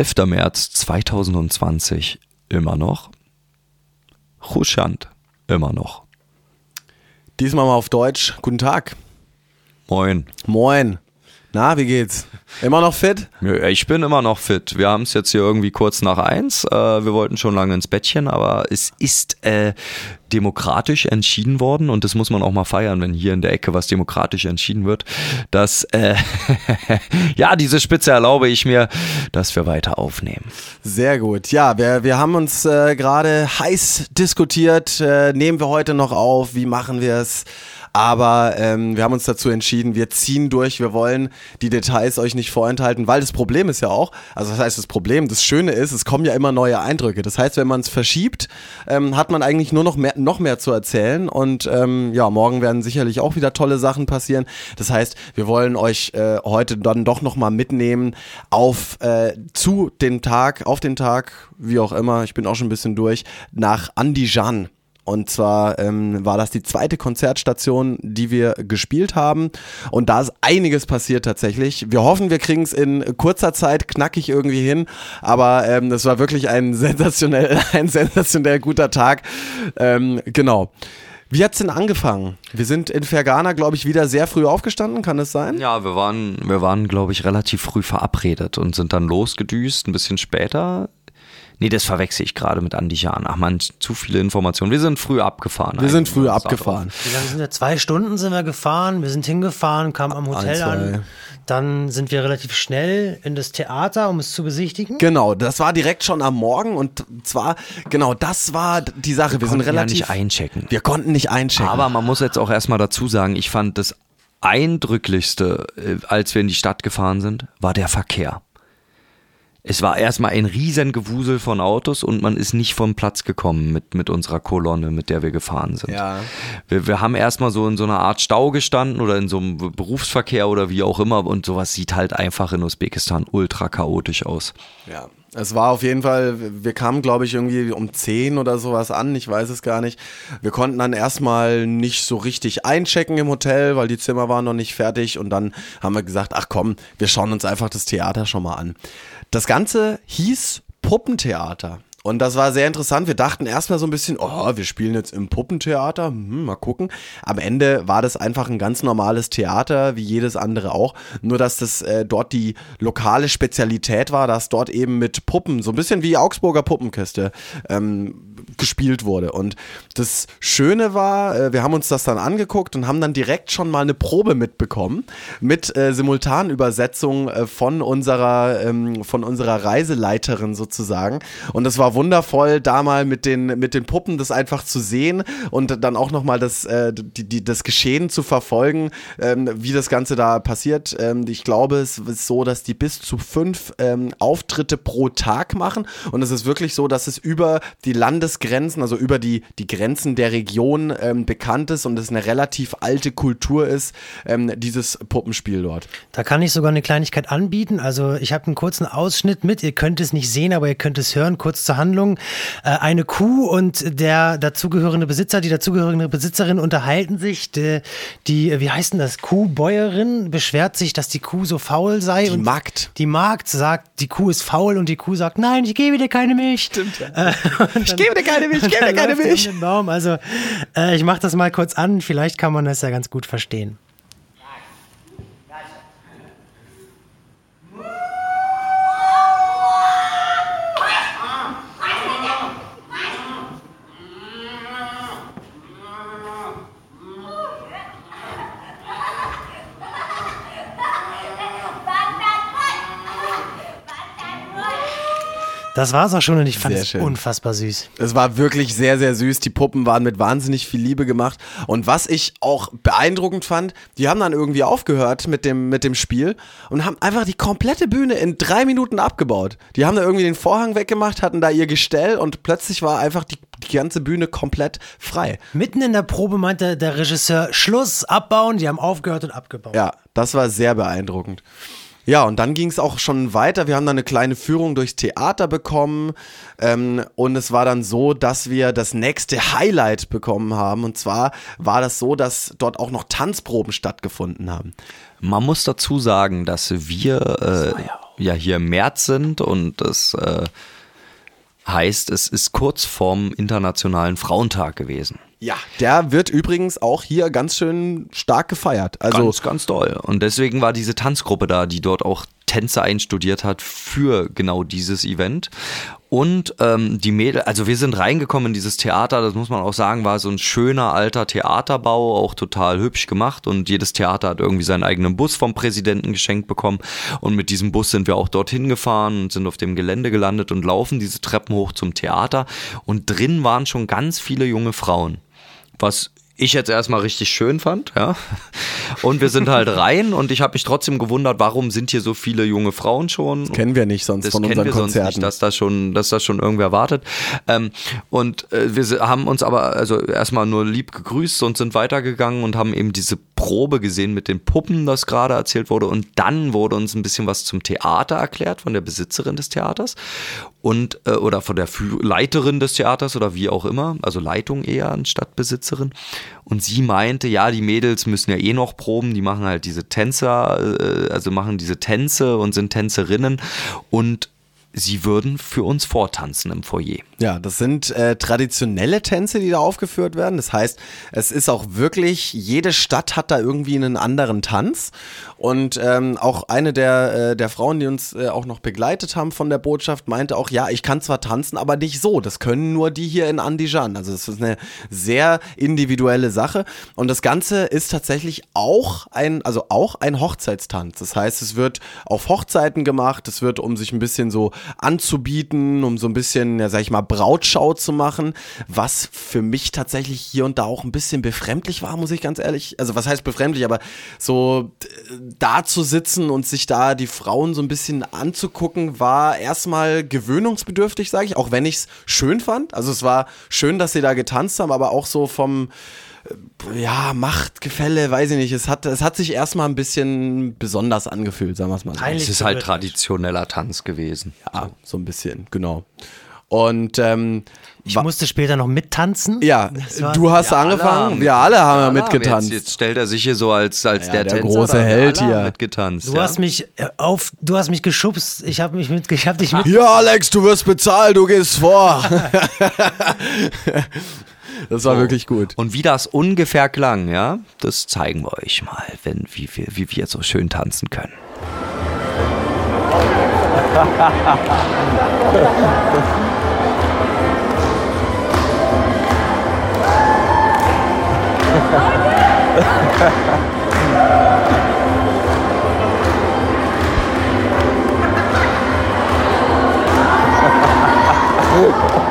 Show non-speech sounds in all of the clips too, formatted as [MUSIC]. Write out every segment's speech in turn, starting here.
11. März 2020 immer noch. Ruschand immer noch. Diesmal mal auf Deutsch. Guten Tag. Moin. Moin. Na, wie geht's? Immer noch fit? Ich bin immer noch fit. Wir haben es jetzt hier irgendwie kurz nach eins. Äh, wir wollten schon lange ins Bettchen, aber es ist äh, demokratisch entschieden worden und das muss man auch mal feiern, wenn hier in der Ecke was demokratisch entschieden wird, dass äh, [LAUGHS] ja diese Spitze erlaube ich mir, dass wir weiter aufnehmen. Sehr gut. Ja, wir, wir haben uns äh, gerade heiß diskutiert. Äh, nehmen wir heute noch auf? Wie machen wir es? Aber ähm, wir haben uns dazu entschieden, wir ziehen durch, wir wollen die Details euch nicht vorenthalten, weil das Problem ist ja auch, also das heißt das Problem, das Schöne ist, es kommen ja immer neue Eindrücke. Das heißt, wenn man es verschiebt, ähm, hat man eigentlich nur noch mehr, noch mehr zu erzählen und ähm, ja, morgen werden sicherlich auch wieder tolle Sachen passieren. Das heißt, wir wollen euch äh, heute dann doch nochmal mitnehmen auf äh, zu den Tag, auf den Tag, wie auch immer, ich bin auch schon ein bisschen durch, nach Andijan. Und zwar ähm, war das die zweite Konzertstation, die wir gespielt haben. Und da ist einiges passiert tatsächlich. Wir hoffen, wir kriegen es in kurzer Zeit knackig irgendwie hin. Aber ähm, das war wirklich ein [LAUGHS] sensationell, ein sensationell guter Tag. Ähm, genau. Wie hat's denn angefangen? Wir sind in Fergana, glaube ich, wieder sehr früh aufgestanden, kann es sein? Ja, wir waren, wir waren, glaube ich, relativ früh verabredet und sind dann losgedüst, ein bisschen später. Nee, das verwechsel ich gerade mit Andi Jan. Ach man, zu viele Informationen. Wir sind früh abgefahren. Wir sind früh Das abgefahren. Wie lange sind wir? Zwei Stunden sind wir gefahren. Wir sind hingefahren, kamen am Hotel an. Dann sind wir relativ schnell in das Theater, um es zu besichtigen. Genau, das war direkt schon am Morgen und zwar, genau, das war die Sache. Wir, sind konnten ja relativ. nicht einchecken. Wir konnten nicht einchecken. Aber man muss jetzt auch erstmal dazu sagen, ich fand das eindrücklichste, äh, als wir in die Stadt gefahren sind, war der Verkehr. Es war erstmal ein riesen Gewusel von Autos und man ist nicht vom Platz gekommen mit, mit unserer Kolonne, mit der wir gefahren sind. Ja. Wir, wir haben erstmal so in so einer Art Stau gestanden oder in so einem Berufsverkehr oder wie auch immer und sowas sieht halt einfach in Usbekistan ultra chaotisch aus. Ja, es war auf jeden Fall, wir kamen glaube ich irgendwie um 10 oder sowas an, ich weiß es gar nicht. Wir konnten dann erstmal nicht so richtig einchecken im Hotel, weil die Zimmer waren noch nicht fertig und dann haben wir gesagt, ach komm, wir schauen uns einfach das Theater schon mal an. Das Ganze hieß Puppentheater. Und das war sehr interessant. Wir dachten erstmal so ein bisschen, oh, wir spielen jetzt im Puppentheater, hm, mal gucken. Am Ende war das einfach ein ganz normales Theater, wie jedes andere auch. Nur, dass das äh, dort die lokale Spezialität war, dass dort eben mit Puppen, so ein bisschen wie Augsburger Puppenkiste, ähm, gespielt wurde. Und das Schöne war, äh, wir haben uns das dann angeguckt und haben dann direkt schon mal eine Probe mitbekommen mit äh, Simultanübersetzung äh, von unserer ähm, von unserer Reiseleiterin sozusagen. Und es war wundervoll, da mal mit den mit den Puppen das einfach zu sehen und dann auch noch mal das äh, die, die, das Geschehen zu verfolgen, ähm, wie das Ganze da passiert. Ähm, ich glaube, es ist so, dass die bis zu fünf ähm, Auftritte pro Tag machen und es ist wirklich so, dass es über die Landesgrenzen, also über die die Grenzen der Region ähm, bekannt ist und es eine relativ alte Kultur ist, ähm, dieses Puppenspiel dort. Da kann ich sogar eine Kleinigkeit anbieten. Also ich habe einen kurzen Ausschnitt mit. Ihr könnt es nicht sehen, aber ihr könnt es hören. Kurz zur Handlung. Äh, eine Kuh und der dazugehörende Besitzer, die dazugehörende Besitzerin unterhalten sich. Die, die wie heißt denn das? Kuhbäuerin beschwert sich, dass die Kuh so faul sei. Die und Magd. Die Magd sagt, die Kuh ist faul und die Kuh sagt, nein, ich gebe dir keine Milch. Stimmt, ja. [LAUGHS] Ich gebe dir keine Milch, ich gebe dir keine Milch. Also äh, ich mache das mal kurz an. Vielleicht kann man das ja ganz gut verstehen. Das war's auch schon und ich fand Sehr es schön. unfassbar süß. Es war wirklich sehr, sehr süß. Die Puppen waren mit wahnsinnig viel Liebe gemacht. Und was ich auch beeindruckend fand, die haben dann irgendwie aufgehört mit dem, mit dem Spiel und haben einfach die komplette Bühne in drei Minuten abgebaut. Die haben da irgendwie den Vorhang weggemacht, hatten da ihr Gestell und plötzlich war einfach die, die ganze Bühne komplett frei. Mitten in der Probe meinte der Regisseur, Schluss, abbauen. Die haben aufgehört und abgebaut. Ja, das war sehr beeindruckend. Ja, und dann ging es auch schon weiter. Wir haben dann eine kleine Führung durchs Theater bekommen. Ähm, und es war dann so, dass wir das nächste Highlight bekommen haben. Und zwar war das so, dass dort auch noch Tanzproben stattgefunden haben. Man muss dazu sagen, dass wir, äh, ja hier im März sind und das äh, heißt, es ist kurz vorm Internationalen Frauentag gewesen. Ja, der wird übrigens auch hier ganz schön stark gefeiert. Also ganz, ganz toll. Und deswegen war diese Tanzgruppe da, die dort auch Tänze einstudiert hat für genau dieses Event. Und ähm, die Mädel, also wir sind reingekommen in dieses Theater, das muss man auch sagen, war so ein schöner alter Theaterbau, auch total hübsch gemacht. Und jedes Theater hat irgendwie seinen eigenen Bus vom Präsidenten geschenkt bekommen. Und mit diesem Bus sind wir auch dorthin gefahren und sind auf dem Gelände gelandet und laufen diese Treppen hoch zum Theater. Und drin waren schon ganz viele junge Frauen was ich jetzt erstmal richtig schön fand, ja. Und wir sind halt [LAUGHS] rein und ich habe mich trotzdem gewundert, warum sind hier so viele junge Frauen schon? Das kennen wir nicht sonst das von kennen unseren wir sonst Konzerten. Nicht, dass das schon, dass das schon irgendwer wartet. Ähm, und äh, wir haben uns aber also erstmal nur lieb gegrüßt und sind weitergegangen und haben eben diese Probe gesehen mit den Puppen, das gerade erzählt wurde. Und dann wurde uns ein bisschen was zum Theater erklärt von der Besitzerin des Theaters und äh, oder von der Leiterin des Theaters oder wie auch immer, also Leitung eher anstatt Besitzerin. Und sie meinte, ja, die Mädels müssen ja eh noch proben, die machen halt diese Tänzer, äh, also machen diese Tänze und sind Tänzerinnen und sie würden für uns vortanzen im Foyer. Ja, das sind äh, traditionelle Tänze, die da aufgeführt werden. Das heißt, es ist auch wirklich, jede Stadt hat da irgendwie einen anderen Tanz. Und ähm, auch eine der, äh, der Frauen, die uns äh, auch noch begleitet haben von der Botschaft, meinte auch, ja, ich kann zwar tanzen, aber nicht so. Das können nur die hier in Andijan. Also es ist eine sehr individuelle Sache. Und das Ganze ist tatsächlich auch ein, also auch ein Hochzeitstanz. Das heißt, es wird auf Hochzeiten gemacht. Es wird, um sich ein bisschen so anzubieten, um so ein bisschen, ja, sag ich mal, Brautschau zu machen, was für mich tatsächlich hier und da auch ein bisschen befremdlich war, muss ich ganz ehrlich, also was heißt befremdlich, aber so da zu sitzen und sich da die Frauen so ein bisschen anzugucken, war erstmal gewöhnungsbedürftig, sage ich, auch wenn ich es schön fand. Also es war schön, dass sie da getanzt haben, aber auch so vom ja, Machtgefälle, weiß ich nicht. Es hat, es hat sich erstmal ein bisschen besonders angefühlt, sagen wir es mal so. Es ist halt traditioneller Tanz gewesen. Ja, so ein bisschen, genau. Und ähm, Ich musste später noch mittanzen. ja, du hast angefangen, wir alle haben ja Alle mitgetanzt. Jetzt, jetzt stellt er sich hier so als, als Ja, der, der Tänzer große da. Held Alle hier. mitgetanzt. Du ja. hast mich äh, auf, du hast mich geschubst. Ich habe mich mit, ich habe dich mit. Ja, Alex, du wirst bezahlt, du gehst vor. [LAUGHS] das war wirklich gut. Und wie das ungefähr klang, ja, das zeigen wir euch mal, wenn, wie, wir, wie wir so schön tanzen können. [LAUGHS]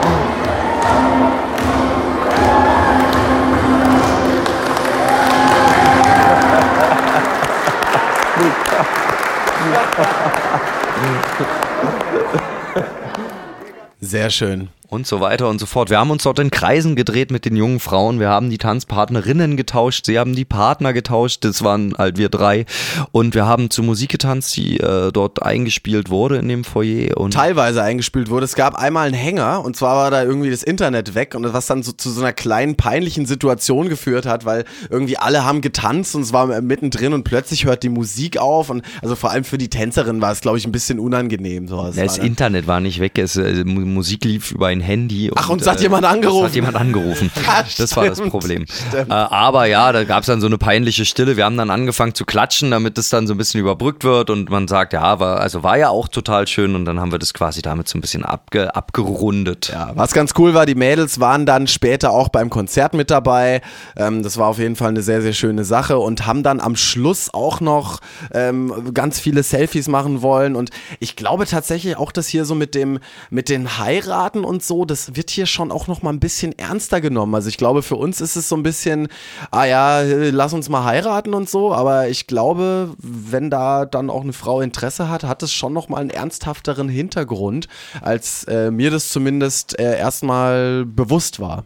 Sehr schön. Und so weiter und so fort. Wir haben uns dort in Kreisen gedreht mit den jungen Frauen. Wir haben die Tanzpartnerinnen getauscht. Sie haben die Partner getauscht. Das waren halt wir drei. Und wir haben zu Musik getanzt, die äh, dort eingespielt wurde in dem Foyer. Und Teilweise eingespielt wurde. Es gab einmal einen Hänger und zwar war da irgendwie das Internet weg und was dann so zu so einer kleinen peinlichen Situation geführt hat, weil irgendwie alle haben getanzt und es war mittendrin und plötzlich hört die Musik auf und also vor allem für die Tänzerin war es glaube ich ein bisschen unangenehm. So, es das Internet war nicht weg. Es, äh, Mu- Musik lief über ein Handy. Ach, und es hat jemand angerufen. Es hat jemand angerufen. [LAUGHS] Ja, das war das Problem. Äh, aber ja, da gab es dann so eine peinliche Stille. Wir haben dann angefangen zu klatschen, damit es dann so ein bisschen überbrückt wird und man sagt, ja, war, also war ja auch total schön und dann haben wir das quasi damit so ein bisschen abge, abgerundet. Ja, was ganz cool war, die Mädels waren dann später auch beim Konzert mit dabei. Ähm, das war auf jeden Fall eine sehr, sehr schöne Sache und haben dann am Schluss auch noch ähm, ganz viele Selfies machen wollen. Und ich glaube tatsächlich auch, dass hier so mit dem, mit den Heiraten und so, das wird hier schon auch noch mal ein bisschen ernster genommen. Also ich glaube, für uns ist es so ein bisschen, ah ja, lass uns mal heiraten und so. Aber ich glaube, wenn da dann auch eine Frau Interesse hat, hat es schon noch mal einen ernsthafteren Hintergrund, als äh, mir das zumindest äh, erstmal bewusst war.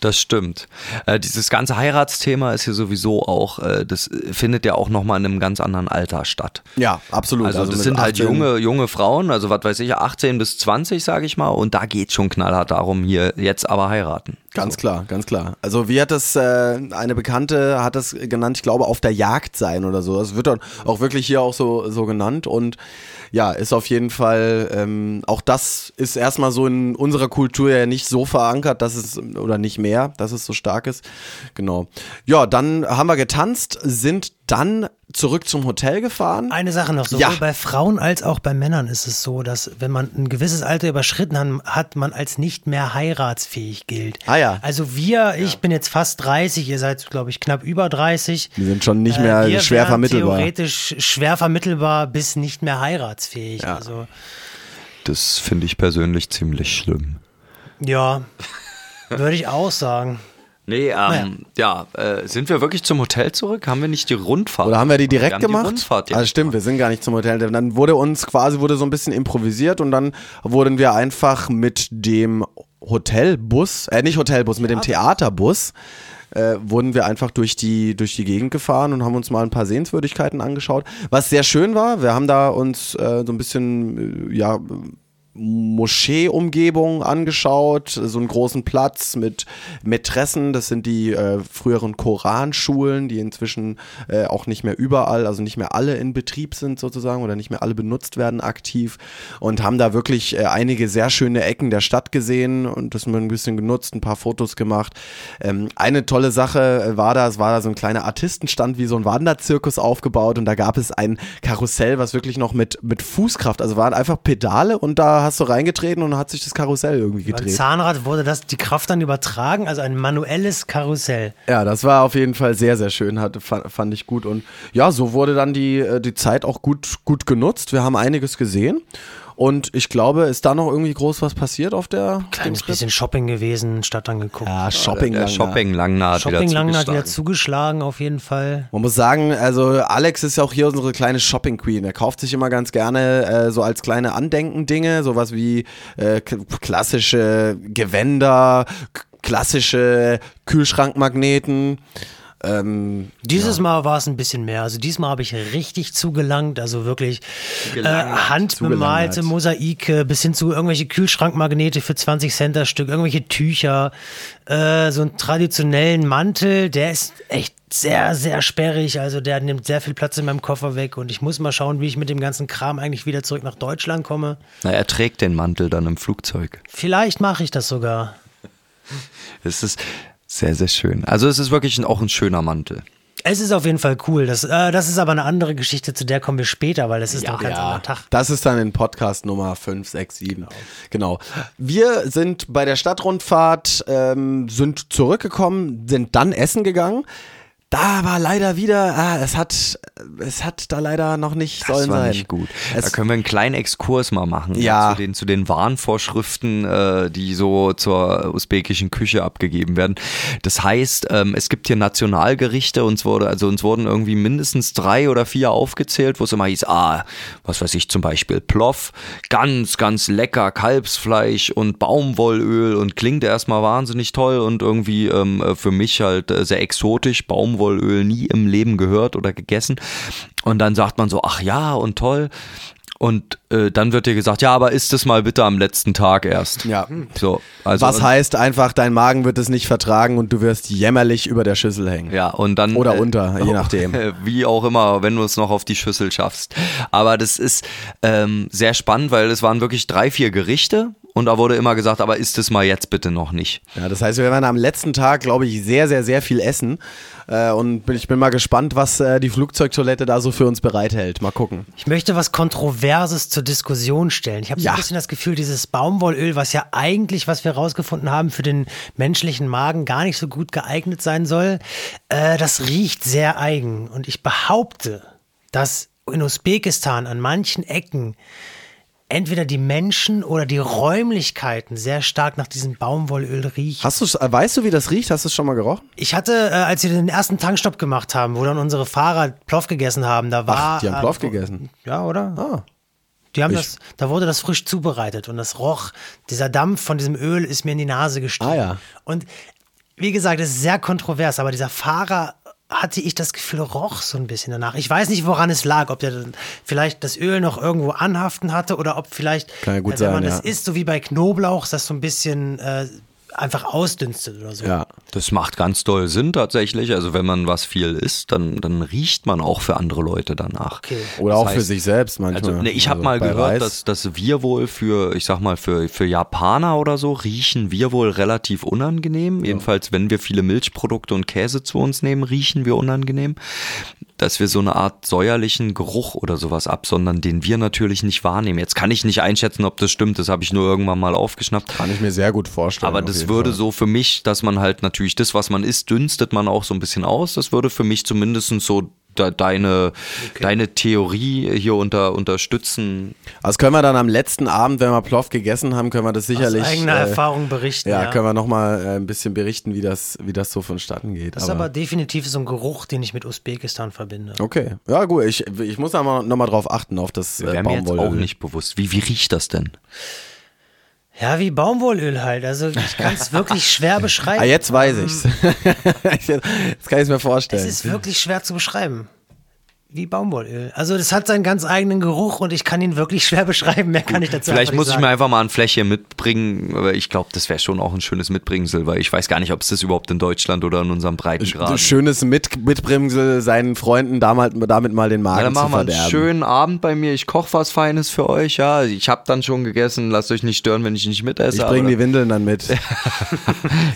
Das stimmt. Äh, dieses ganze Heiratsthema ist hier sowieso auch, äh, das äh, findet ja auch nochmal in einem ganz anderen Alter statt. Ja, absolut. Also, das mit sind halt 18 junge, junge Frauen, also was weiß ich, 18 bis 20, sage ich mal, und da geht schon knallhart darum, hier jetzt aber heiraten. Ganz so. klar, ganz klar. Also wie hat das, äh, eine Bekannte hat das genannt, ich glaube, auf der Jagd sein oder so. Das wird dann auch wirklich hier auch so, so genannt und ja, ist auf jeden Fall, ähm, auch das ist erstmal so in unserer Kultur ja nicht so verankert, dass es, oder nicht mehr, dass es so stark ist. Genau. Ja, dann haben wir getanzt, sind dann zurück zum Hotel gefahren. Eine Sache noch, sowohl ja. bei Frauen als auch bei Männern ist es so, dass wenn man ein gewisses Alter überschritten hat, hat man als nicht mehr heiratsfähig gilt. Ah ja. Also wir, ich ja. bin jetzt fast 30, ihr seid glaube ich knapp über 30. Wir sind schon nicht mehr äh, schwer vermittelbar. Theoretisch schwer vermittelbar bis nicht mehr heiratsfähig. Ja. Also das finde ich persönlich ziemlich schlimm. Ja, würde ich auch sagen. Nee, ähm, naja. ja, äh, sind wir wirklich zum Hotel zurück? Haben wir nicht die Rundfahrt? Oder haben wir die direkt wir gemacht? Die Rundfahrt also stimmt, wir sind gar nicht zum Hotel. Dann wurde uns quasi wurde so ein bisschen improvisiert und dann wurden wir einfach mit dem Hotelbus, äh nicht Hotelbus, mit dem Theaterbus äh, wurden wir einfach durch die, durch die Gegend gefahren und haben uns mal ein paar Sehenswürdigkeiten angeschaut. Was sehr schön war, wir haben da uns äh, so ein bisschen, äh, ja, Moschee-Umgebung angeschaut, so einen großen Platz mit Mätressen, das sind die äh, früheren Koranschulen, die inzwischen äh, auch nicht mehr überall, also nicht mehr alle in Betrieb sind sozusagen oder nicht mehr alle benutzt werden aktiv und haben da wirklich äh, einige sehr schöne Ecken der Stadt gesehen und das ein bisschen genutzt, ein paar Fotos gemacht. Ähm, eine tolle Sache äh, war da, es war da so ein kleiner Artistenstand wie so ein Wanderzirkus aufgebaut und da gab es ein Karussell, was wirklich noch mit, mit Fußkraft, also waren einfach Pedale und da hast du reingetreten und hat sich das Karussell irgendwie gedreht. Beim Zahnrad wurde das die Kraft dann übertragen, also ein manuelles Karussell. Ja, das war auf jeden Fall sehr, sehr schön, hat, fand ich gut. Und ja, so wurde dann die, äh, die Zeit auch gut, gut genutzt. Wir haben einiges gesehen. Und ich glaube, ist da noch irgendwie groß was passiert auf der Kleines bisschen Shopping gewesen, Stadt angeguckt. Ja, Shopping ja, Shopping Langner hat Shopping wieder Langner hat wieder zugeschlagen, auf jeden Fall. Man muss sagen, also Alex ist ja auch hier unsere kleine Shopping Queen. Er kauft sich immer ganz gerne äh, so als kleine Andenken-Dinge, sowas wie äh, klassische Gewänder, klassische Kühlschrankmagneten. Ähm, Dieses ja. Mal war es ein bisschen mehr. Also diesmal habe ich richtig zugelangt, also wirklich äh, handbemalte Mosaike bis hin zu irgendwelche Kühlschrankmagnete für 20 Cent das Stück, irgendwelche Tücher, äh, so einen traditionellen Mantel, der ist echt sehr, sehr sperrig. Also der nimmt sehr viel Platz in meinem Koffer weg und ich muss mal schauen, wie ich mit dem ganzen Kram eigentlich wieder zurück nach Deutschland komme. Na, er trägt den Mantel dann im Flugzeug. Vielleicht mache ich das sogar. Es ist, sehr, sehr schön. Also es ist wirklich auch ein schöner Mantel. Es ist auf jeden Fall cool. Das, äh, das ist aber eine andere Geschichte, zu der kommen wir später, weil das ist ja, noch ein ganz ja. anderer Tag. Das ist dann in Podcast Nummer 5, 6, 7. Genau. genau. Wir sind bei der Stadtrundfahrt, ähm, sind zurückgekommen, sind dann essen gegangen da war leider wieder, ah, es hat, es hat da leider noch nicht das sollen war sein. nicht gut. Es da können wir einen kleinen Exkurs mal machen ja. zu den zu den Warnvorschriften, äh, die so zur usbekischen Küche abgegeben werden. Das heißt, ähm, es gibt hier Nationalgerichte, uns wurde also uns wurden irgendwie mindestens drei oder vier aufgezählt, wo es immer hieß, ah, was weiß ich zum Beispiel Ploff, ganz ganz lecker Kalbsfleisch und Baumwollöl und klingt erstmal wahnsinnig toll und irgendwie ähm, für mich halt äh, sehr exotisch Baumwollöl Baumwollöl nie im Leben gehört oder gegessen. Und dann sagt man so, ach ja, und toll. Und äh, dann wird dir gesagt, ja, aber isst es mal bitte am letzten Tag erst. Ja. So, also Was heißt einfach, dein Magen wird es nicht vertragen und du wirst jämmerlich über der Schüssel hängen. Ja, und dann. Oder äh, unter, je [LAUGHS] nachdem. [LAUGHS] Wie auch immer, wenn du es noch auf die Schüssel schaffst. Aber das ist ähm, sehr spannend, weil es waren wirklich drei, vier Gerichte und da wurde immer gesagt, aber isst es mal jetzt bitte noch nicht. Ja, das heißt, wir werden am letzten Tag, glaube ich, sehr, sehr, sehr viel essen. Äh, und ich bin mal gespannt, was äh, die Flugzeugtoilette da so für uns bereithält. Mal gucken. Ich möchte was Kontroverses zur Diskussion stellen. Ich habe so ja. ein bisschen das Gefühl, dieses Baumwollöl, was ja eigentlich, was wir rausgefunden haben, für den menschlichen Magen gar nicht so gut geeignet sein soll, äh, das riecht sehr eigen. Und ich behaupte, dass in Usbekistan an manchen Ecken entweder die Menschen oder die Räumlichkeiten sehr stark nach diesem Baumwollöl riechen. Hast du, äh, weißt du, wie das riecht? Hast du es schon mal gerochen? Ich hatte, äh, als wir den ersten Tankstopp gemacht haben, wo dann unsere Fahrer Ploff gegessen haben, da war. Ach, die haben Ploff äh, gegessen. Ja, oder? Ah. Die haben ich, das, da wurde das frisch zubereitet und das roch, dieser Dampf von diesem Öl ist mir in die Nase gestiegen. Ah ja. Und wie gesagt, es ist sehr kontrovers, aber dieser Fahrer hatte ich das Gefühl, roch so ein bisschen danach. Ich weiß nicht, woran es lag, ob der vielleicht das Öl noch irgendwo anhaften hatte oder ob vielleicht, Kann ja gut äh, wenn man ja. das isst, so wie bei Knoblauch, das so ein bisschen äh, einfach ausdünstet oder so. Ja. Das macht ganz doll Sinn tatsächlich. Also wenn man was viel isst, dann, dann riecht man auch für andere Leute danach. Okay. Oder Das auch für heißt, sich selbst manchmal. Also, ne, ich habe Also mal gehört, Reis. dass, dass wir wohl für, ich sag mal, für, für Japaner oder so riechen wir wohl relativ unangenehm. Jedenfalls, wenn wir viele Milchprodukte und Käse zu uns nehmen, riechen wir unangenehm. Dass wir so eine Art säuerlichen Geruch oder sowas absondern, den wir natürlich nicht wahrnehmen. Jetzt kann ich nicht einschätzen, ob das stimmt, das habe ich nur irgendwann mal aufgeschnappt. Kann ich mir sehr gut vorstellen. Aber das würde Fall. so für mich, dass man halt natürlich das, was man isst, dünstet man auch so ein bisschen aus. Das würde für mich zumindest so de deine, deine Theorie hier unter, unterstützen. Also können wir dann am letzten Abend, wenn wir Plov gegessen haben, können wir das sicherlich. Aus eigener äh, Erfahrung berichten. Ja, Ja, können wir nochmal äh, ein bisschen berichten, wie das, wie das so vonstatten geht. das ist aber definitiv so ein Geruch, den ich mit Usbekistan verbinde. okay, ja gut, ich, ich muss aber nochmal drauf achten, auf das äh, Wäre mir jetzt auch nicht bewusst. Wie, wie riecht das denn? Ja, wie Baumwollöl halt. Also ich kann es wirklich schwer [LAUGHS] beschreiben. Ah, jetzt weiß ich's. jetzt, [LAUGHS] jetzt kann ich es mir vorstellen. Es ist wirklich schwer zu beschreiben. Wie Baumwollöl. Also das hat seinen ganz eigenen Geruch und ich kann ihn wirklich schwer [LAUGHS] beschreiben. Mehr kann ich dazu Vielleicht muss ich mir einfach mal ein Fläschchen mitbringen, aber ich glaube, das wäre schon auch ein schönes Mitbringsel, weil ich weiß gar nicht, ob es das überhaupt in Deutschland oder in unserem Breitengrad Schönes Mit Mitbringsel, seinen Freunden damit, damit mal den Ja, Magen dann zu machen wir einen verderben. schönen Abend bei mir. Ich koche was Feines für euch. Ja, ich habe dann schon gegessen. Lasst euch nicht stören, wenn ich nicht mitesse. ich bringe die Windeln dann mit. [LAUGHS]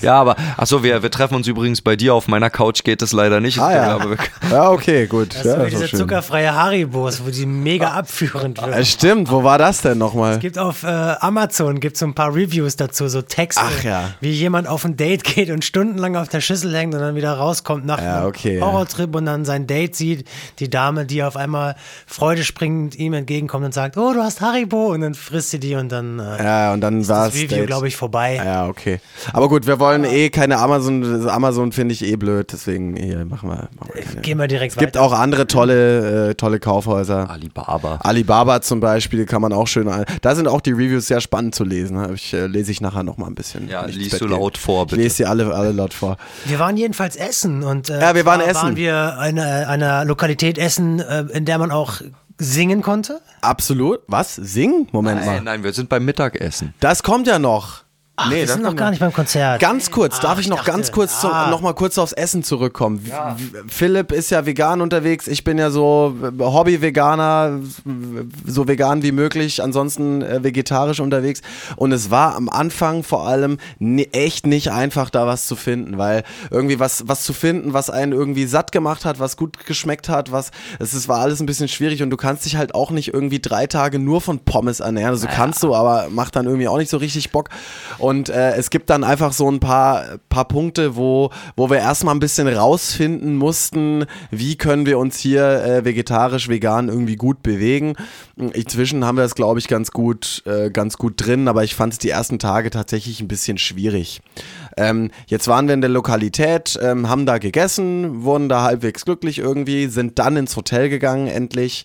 Ja, aber achso, wir, wir treffen uns übrigens bei dir. Auf meiner Couch geht es leider nicht. Ah ja. Ja, okay, gut. Das ja, diese schön. zuckerfreie Haribos, wo die mega abführend wird. Äh, Stimmt, wo war das denn nochmal? Es gibt auf äh, Amazon gibt so ein paar Reviews dazu, so Texte, Ach ja. wie jemand auf ein Date geht und stundenlang auf der Schüssel hängt und dann wieder rauskommt nach Ja, einem okay, ja. Horrortrip und dann sein Date sieht, die Dame, die auf einmal freudespringend ihm entgegenkommt und sagt, oh, du hast Haribo und dann frisst sie die und dann äh, Ja, und dann war das es. Review, glaube ich, vorbei. Ja, okay. Aber gut, wir wollen eh keine Amazon. Amazon finde ich eh blöd, deswegen hier machen wir. Machen wir keine. Gehen wir direkt Es gibt weiter. auch andere tolle, äh, tolle Kaufhäuser. Alibaba. Alibaba zum Beispiel kann man auch schön. ein- Da sind auch die Reviews sehr spannend zu lesen. Hab Ich, äh, lese ich nachher noch mal ein bisschen. Ja, ich liest du laut vor, Ich bitte. lese sie alle, alle laut vor. Wir waren jedenfalls essen und äh, Ja, wir waren essen. waren wir in einer, einer Lokalität essen, äh, in der man auch singen konnte. Absolut. Was? Singen? Moment Nein, mal. nein, wir sind beim Mittagessen. Das kommt ja noch. Ach, Nee, wir sind noch gar nicht beim Konzert. Ganz kurz, darf Ach, ich noch dachte, ganz kurz zum, ah. noch mal kurz aufs Essen zurückkommen? W- Philipp ist ja vegan unterwegs, ich bin ja so äh, Hobby-Veganer, so vegan wie möglich, ansonsten äh, vegetarisch unterwegs. Und es war am Anfang vor allem ni- echt nicht einfach, da was zu finden, weil irgendwie was, was zu finden, was einen irgendwie satt gemacht hat, was gut geschmeckt hat, was, es ist, war alles ein bisschen schwierig und du kannst dich halt auch nicht irgendwie drei Tage nur von Pommes ernähren. Also kannst du, aber macht dann irgendwie auch nicht so richtig Bock. Und äh, es gibt dann einfach so ein paar, paar Punkte, wo, wo wir erstmal ein bisschen rausfinden mussten, wie können wir uns hier äh, vegetarisch, vegan irgendwie gut bewegen. Inzwischen haben wir das, glaube ich, ganz gut, äh, ganz gut drin, aber ich fand es die ersten Tage tatsächlich ein bisschen schwierig. Ähm, jetzt waren wir in der Lokalität, ähm, haben da gegessen, wurden da halbwegs glücklich irgendwie, sind dann ins Hotel gegangen endlich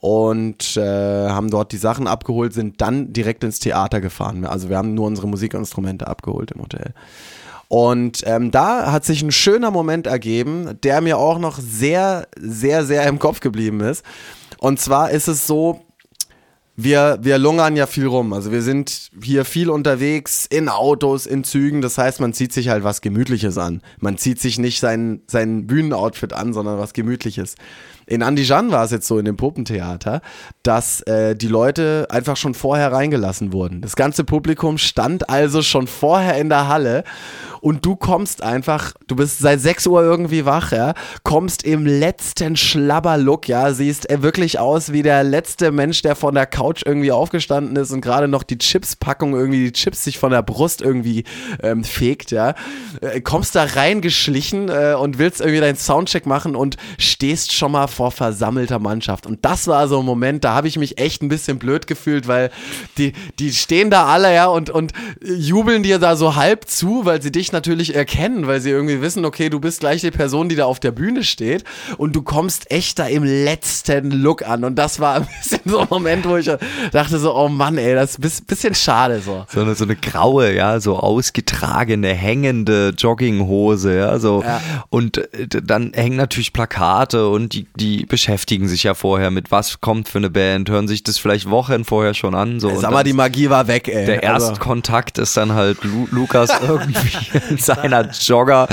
und äh, haben dort die Sachen abgeholt, sind dann direkt ins Theater gefahren. Also wir haben nur unsere Musikinstrumente abgeholt im Hotel. Und ähm, da hat sich ein schöner Moment ergeben, der mir auch noch sehr, sehr, sehr im Kopf geblieben ist. Und zwar ist es so, wir, wir lungern ja viel rum. Also wir sind hier viel unterwegs, in Autos, in Zügen. Das heißt, man zieht sich halt was Gemütliches an. Man zieht sich nicht sein, sein Bühnenoutfit an, sondern was Gemütliches. In Andijan war es jetzt so in dem Puppentheater, dass äh, die Leute einfach schon vorher reingelassen wurden. Das ganze Publikum stand also schon vorher in der Halle und du kommst einfach, du bist seit 6 Uhr irgendwie wach, ja, kommst im letzten Schlabberlook, ja, siehst äh, wirklich aus wie der letzte Mensch, der von der Couch irgendwie aufgestanden ist und gerade noch die Chipspackung irgendwie, die Chips sich von der Brust irgendwie ähm, fegt, ja. Äh, kommst da reingeschlichen äh, und willst irgendwie deinen Soundcheck machen und stehst schon mal vor versammelter Mannschaft. Und das war so ein Moment, da habe ich mich echt ein bisschen blöd gefühlt, weil die, die stehen da alle, ja, und, und jubeln dir da so halb zu, weil sie dich natürlich erkennen, weil sie irgendwie wissen, okay, du bist gleich die Person, die da auf der Bühne steht und du kommst echt da im letzten Look an. Und das war ein bisschen so ein Moment, wo ich dachte so, oh Mann, ey, das ist ein bisschen schade so. So eine, so eine graue, ja, so ausgetragene, hängende Jogginghose, ja, so. Ja. Und äh, dann hängen natürlich Plakate und die, die die beschäftigen sich ja vorher mit, was kommt für eine Band, hören sich das vielleicht Wochen vorher schon an. So, Sag mal, die Magie war weg, ey. Der Also- Erstkontakt ist dann halt Lu Lukas irgendwie in [LAUGHS] seiner Jogger,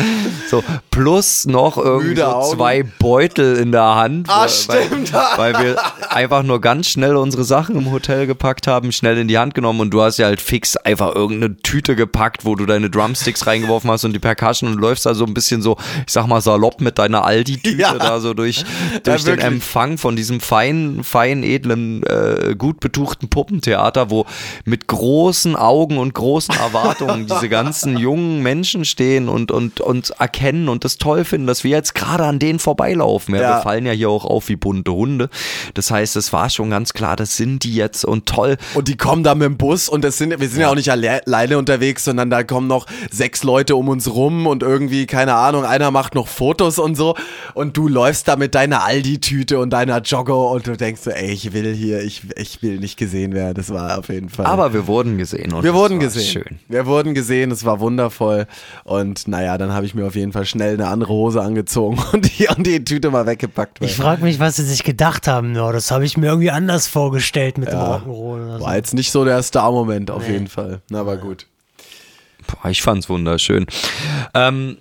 so plus noch irgendwie so zwei Beutel in der Hand. Ah, weil- stimmt. Weil, [LAUGHS] weil wir einfach nur ganz schnell unsere Sachen im Hotel gepackt haben, schnell in die Hand genommen und du hast ja halt fix einfach irgendeine Tüte gepackt, wo du deine Drumsticks reingeworfen hast und die Percussion und läufst da so ein bisschen so, ich sag mal salopp mit deiner Aldi-Tüte [LAUGHS] Ja. da so durch, durch den wirklich. Empfang von diesem feinen, feinen, edlen, äh, gut betuchten Puppentheater, wo mit großen Augen und großen Erwartungen [LAUGHS] diese ganzen jungen Menschen stehen und, und, und erkennen und das toll finden, dass wir jetzt gerade an denen vorbeilaufen. Ja, Ja. Wir fallen ja hier auch auf wie bunte Hunde. Das heißt, es war schon ganz klar, das sind die jetzt und toll. Und die kommen da mit dem Bus und das sind, wir sind ja auch nicht alle- alleine unterwegs, sondern da kommen noch sechs Leute um uns rum und irgendwie, keine Ahnung, einer macht noch Fotos und so und du läufst da mit deiner Aldi-Tüte und deiner Jogger und du denkst so, ey, ich will hier, ich, ich will nicht gesehen werden. Das war auf jeden Fall. Aber wir wurden gesehen. Und wir das wurden war gesehen. Schön. Wir wurden gesehen, es war wundervoll. Und naja, dann habe ich mir auf jeden Fall schnell eine andere Hose angezogen [LAUGHS] und die, und die Tüte mal weggepackt. Ich frage mich, was sie sich gedacht haben. Ja, das habe ich mir irgendwie anders vorgestellt mit dem Ja. Rock'n'Roll. oder so. war jetzt nicht so der Star-Moment auf jeden Fall. Na, aber gut. Boah, ich fand's wunderschön. Ähm,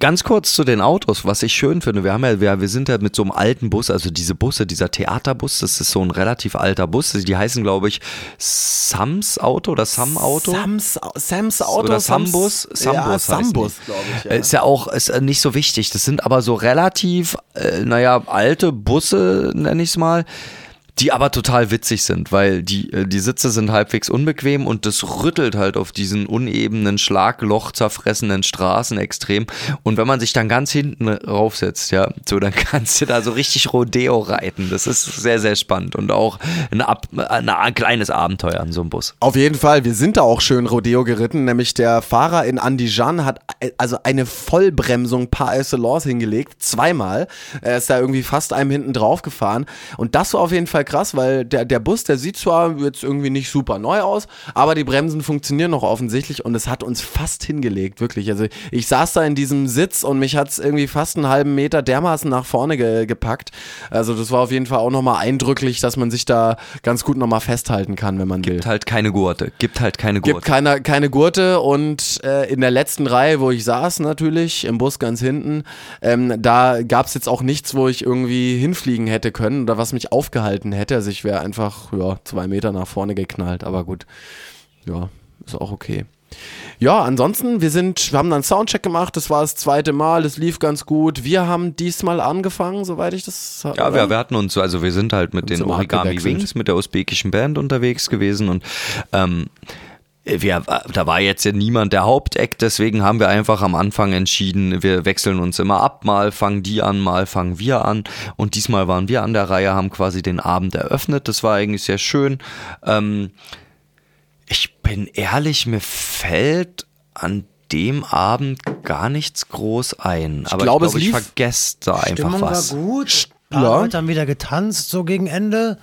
Ganz kurz zu den Autos, was ich schön finde. Wir haben ja, wir, wir sind ja mit so einem alten Bus, also diese Busse, dieser Theaterbus, das ist so ein relativ alter Bus. Die heißen, glaube ich, Sams Auto oder Sam Auto. Sams, Sams Auto. oder Sams- Sambus, Sambus, ja, Sambus, glaube ich. Ja. Ist ja auch ist äh, nicht so wichtig. Das sind aber so relativ, äh, naja, alte Busse, nenne ich es mal, die aber total witzig sind, weil die, äh, die Sitze sind halbwegs unbequem und das rüttelt halt auf diesen unebenen, Schlagloch zerfressenen Straßen extrem. Und wenn man sich dann ganz hinten raufsetzt, ja, so, dann [LAUGHS] kannst du da so richtig Rodeo reiten. Das ist sehr, sehr spannend und auch ein, Ab ein, ein kleines Abenteuer in so einem Bus. Auf jeden Fall, wir sind da auch schön Rodeo geritten, nämlich der Fahrer in Andijan hat äh, also eine Vollbremsung par excellence hingelegt, zweimal. Er ist da irgendwie fast einem hinten drauf gefahren und das war auf jeden Fall krass, weil der, der Bus, der sieht zwar jetzt irgendwie nicht super neu aus, aber die Bremsen funktionieren noch offensichtlich und es hat uns fast hingelegt, wirklich. Also ich saß da in diesem Sitz und mich hat es irgendwie fast einen halben Meter dermaßen nach vorne ge gepackt. Also das war auf jeden Fall auch nochmal eindrücklich, dass man sich da ganz gut nochmal festhalten kann, wenn man will. Gibt halt keine Gurte. Gibt halt keine Gurte. Gibt keine, keine Gurte und äh, in der letzten Reihe, wo ich saß natürlich, im Bus ganz hinten, ähm, da gab es jetzt auch nichts, wo ich irgendwie hinfliegen hätte können oder was mich aufgehalten hätte. Also ich wäre einfach ja, zwei Meter nach vorne geknallt, aber gut, ja, ist auch okay. Ja, ansonsten, wir sind, wir haben dann Soundcheck gemacht, das war das zweite Mal, es lief ganz gut. Wir haben diesmal angefangen, soweit ich das Ja, wir, wir hatten uns, also wir sind halt mit den Origami. Wings, mit der usbekischen Band unterwegs gewesen und ähm, wir, da war jetzt ja niemand der Haupteck, deswegen haben wir einfach am Anfang entschieden, wir wechseln uns immer ab, mal fangen die an, mal fangen wir an und diesmal waren wir an der Reihe, haben quasi den Abend eröffnet, das war eigentlich sehr schön. Ähm, ich bin ehrlich, mir fällt an dem Abend gar nichts groß ein. aber glaube, ich, es glaube, ich lief- vergesse da einfach Stimmung was. war gut. Paar Ja. Leute haben wieder getanzt, so gegen Ende.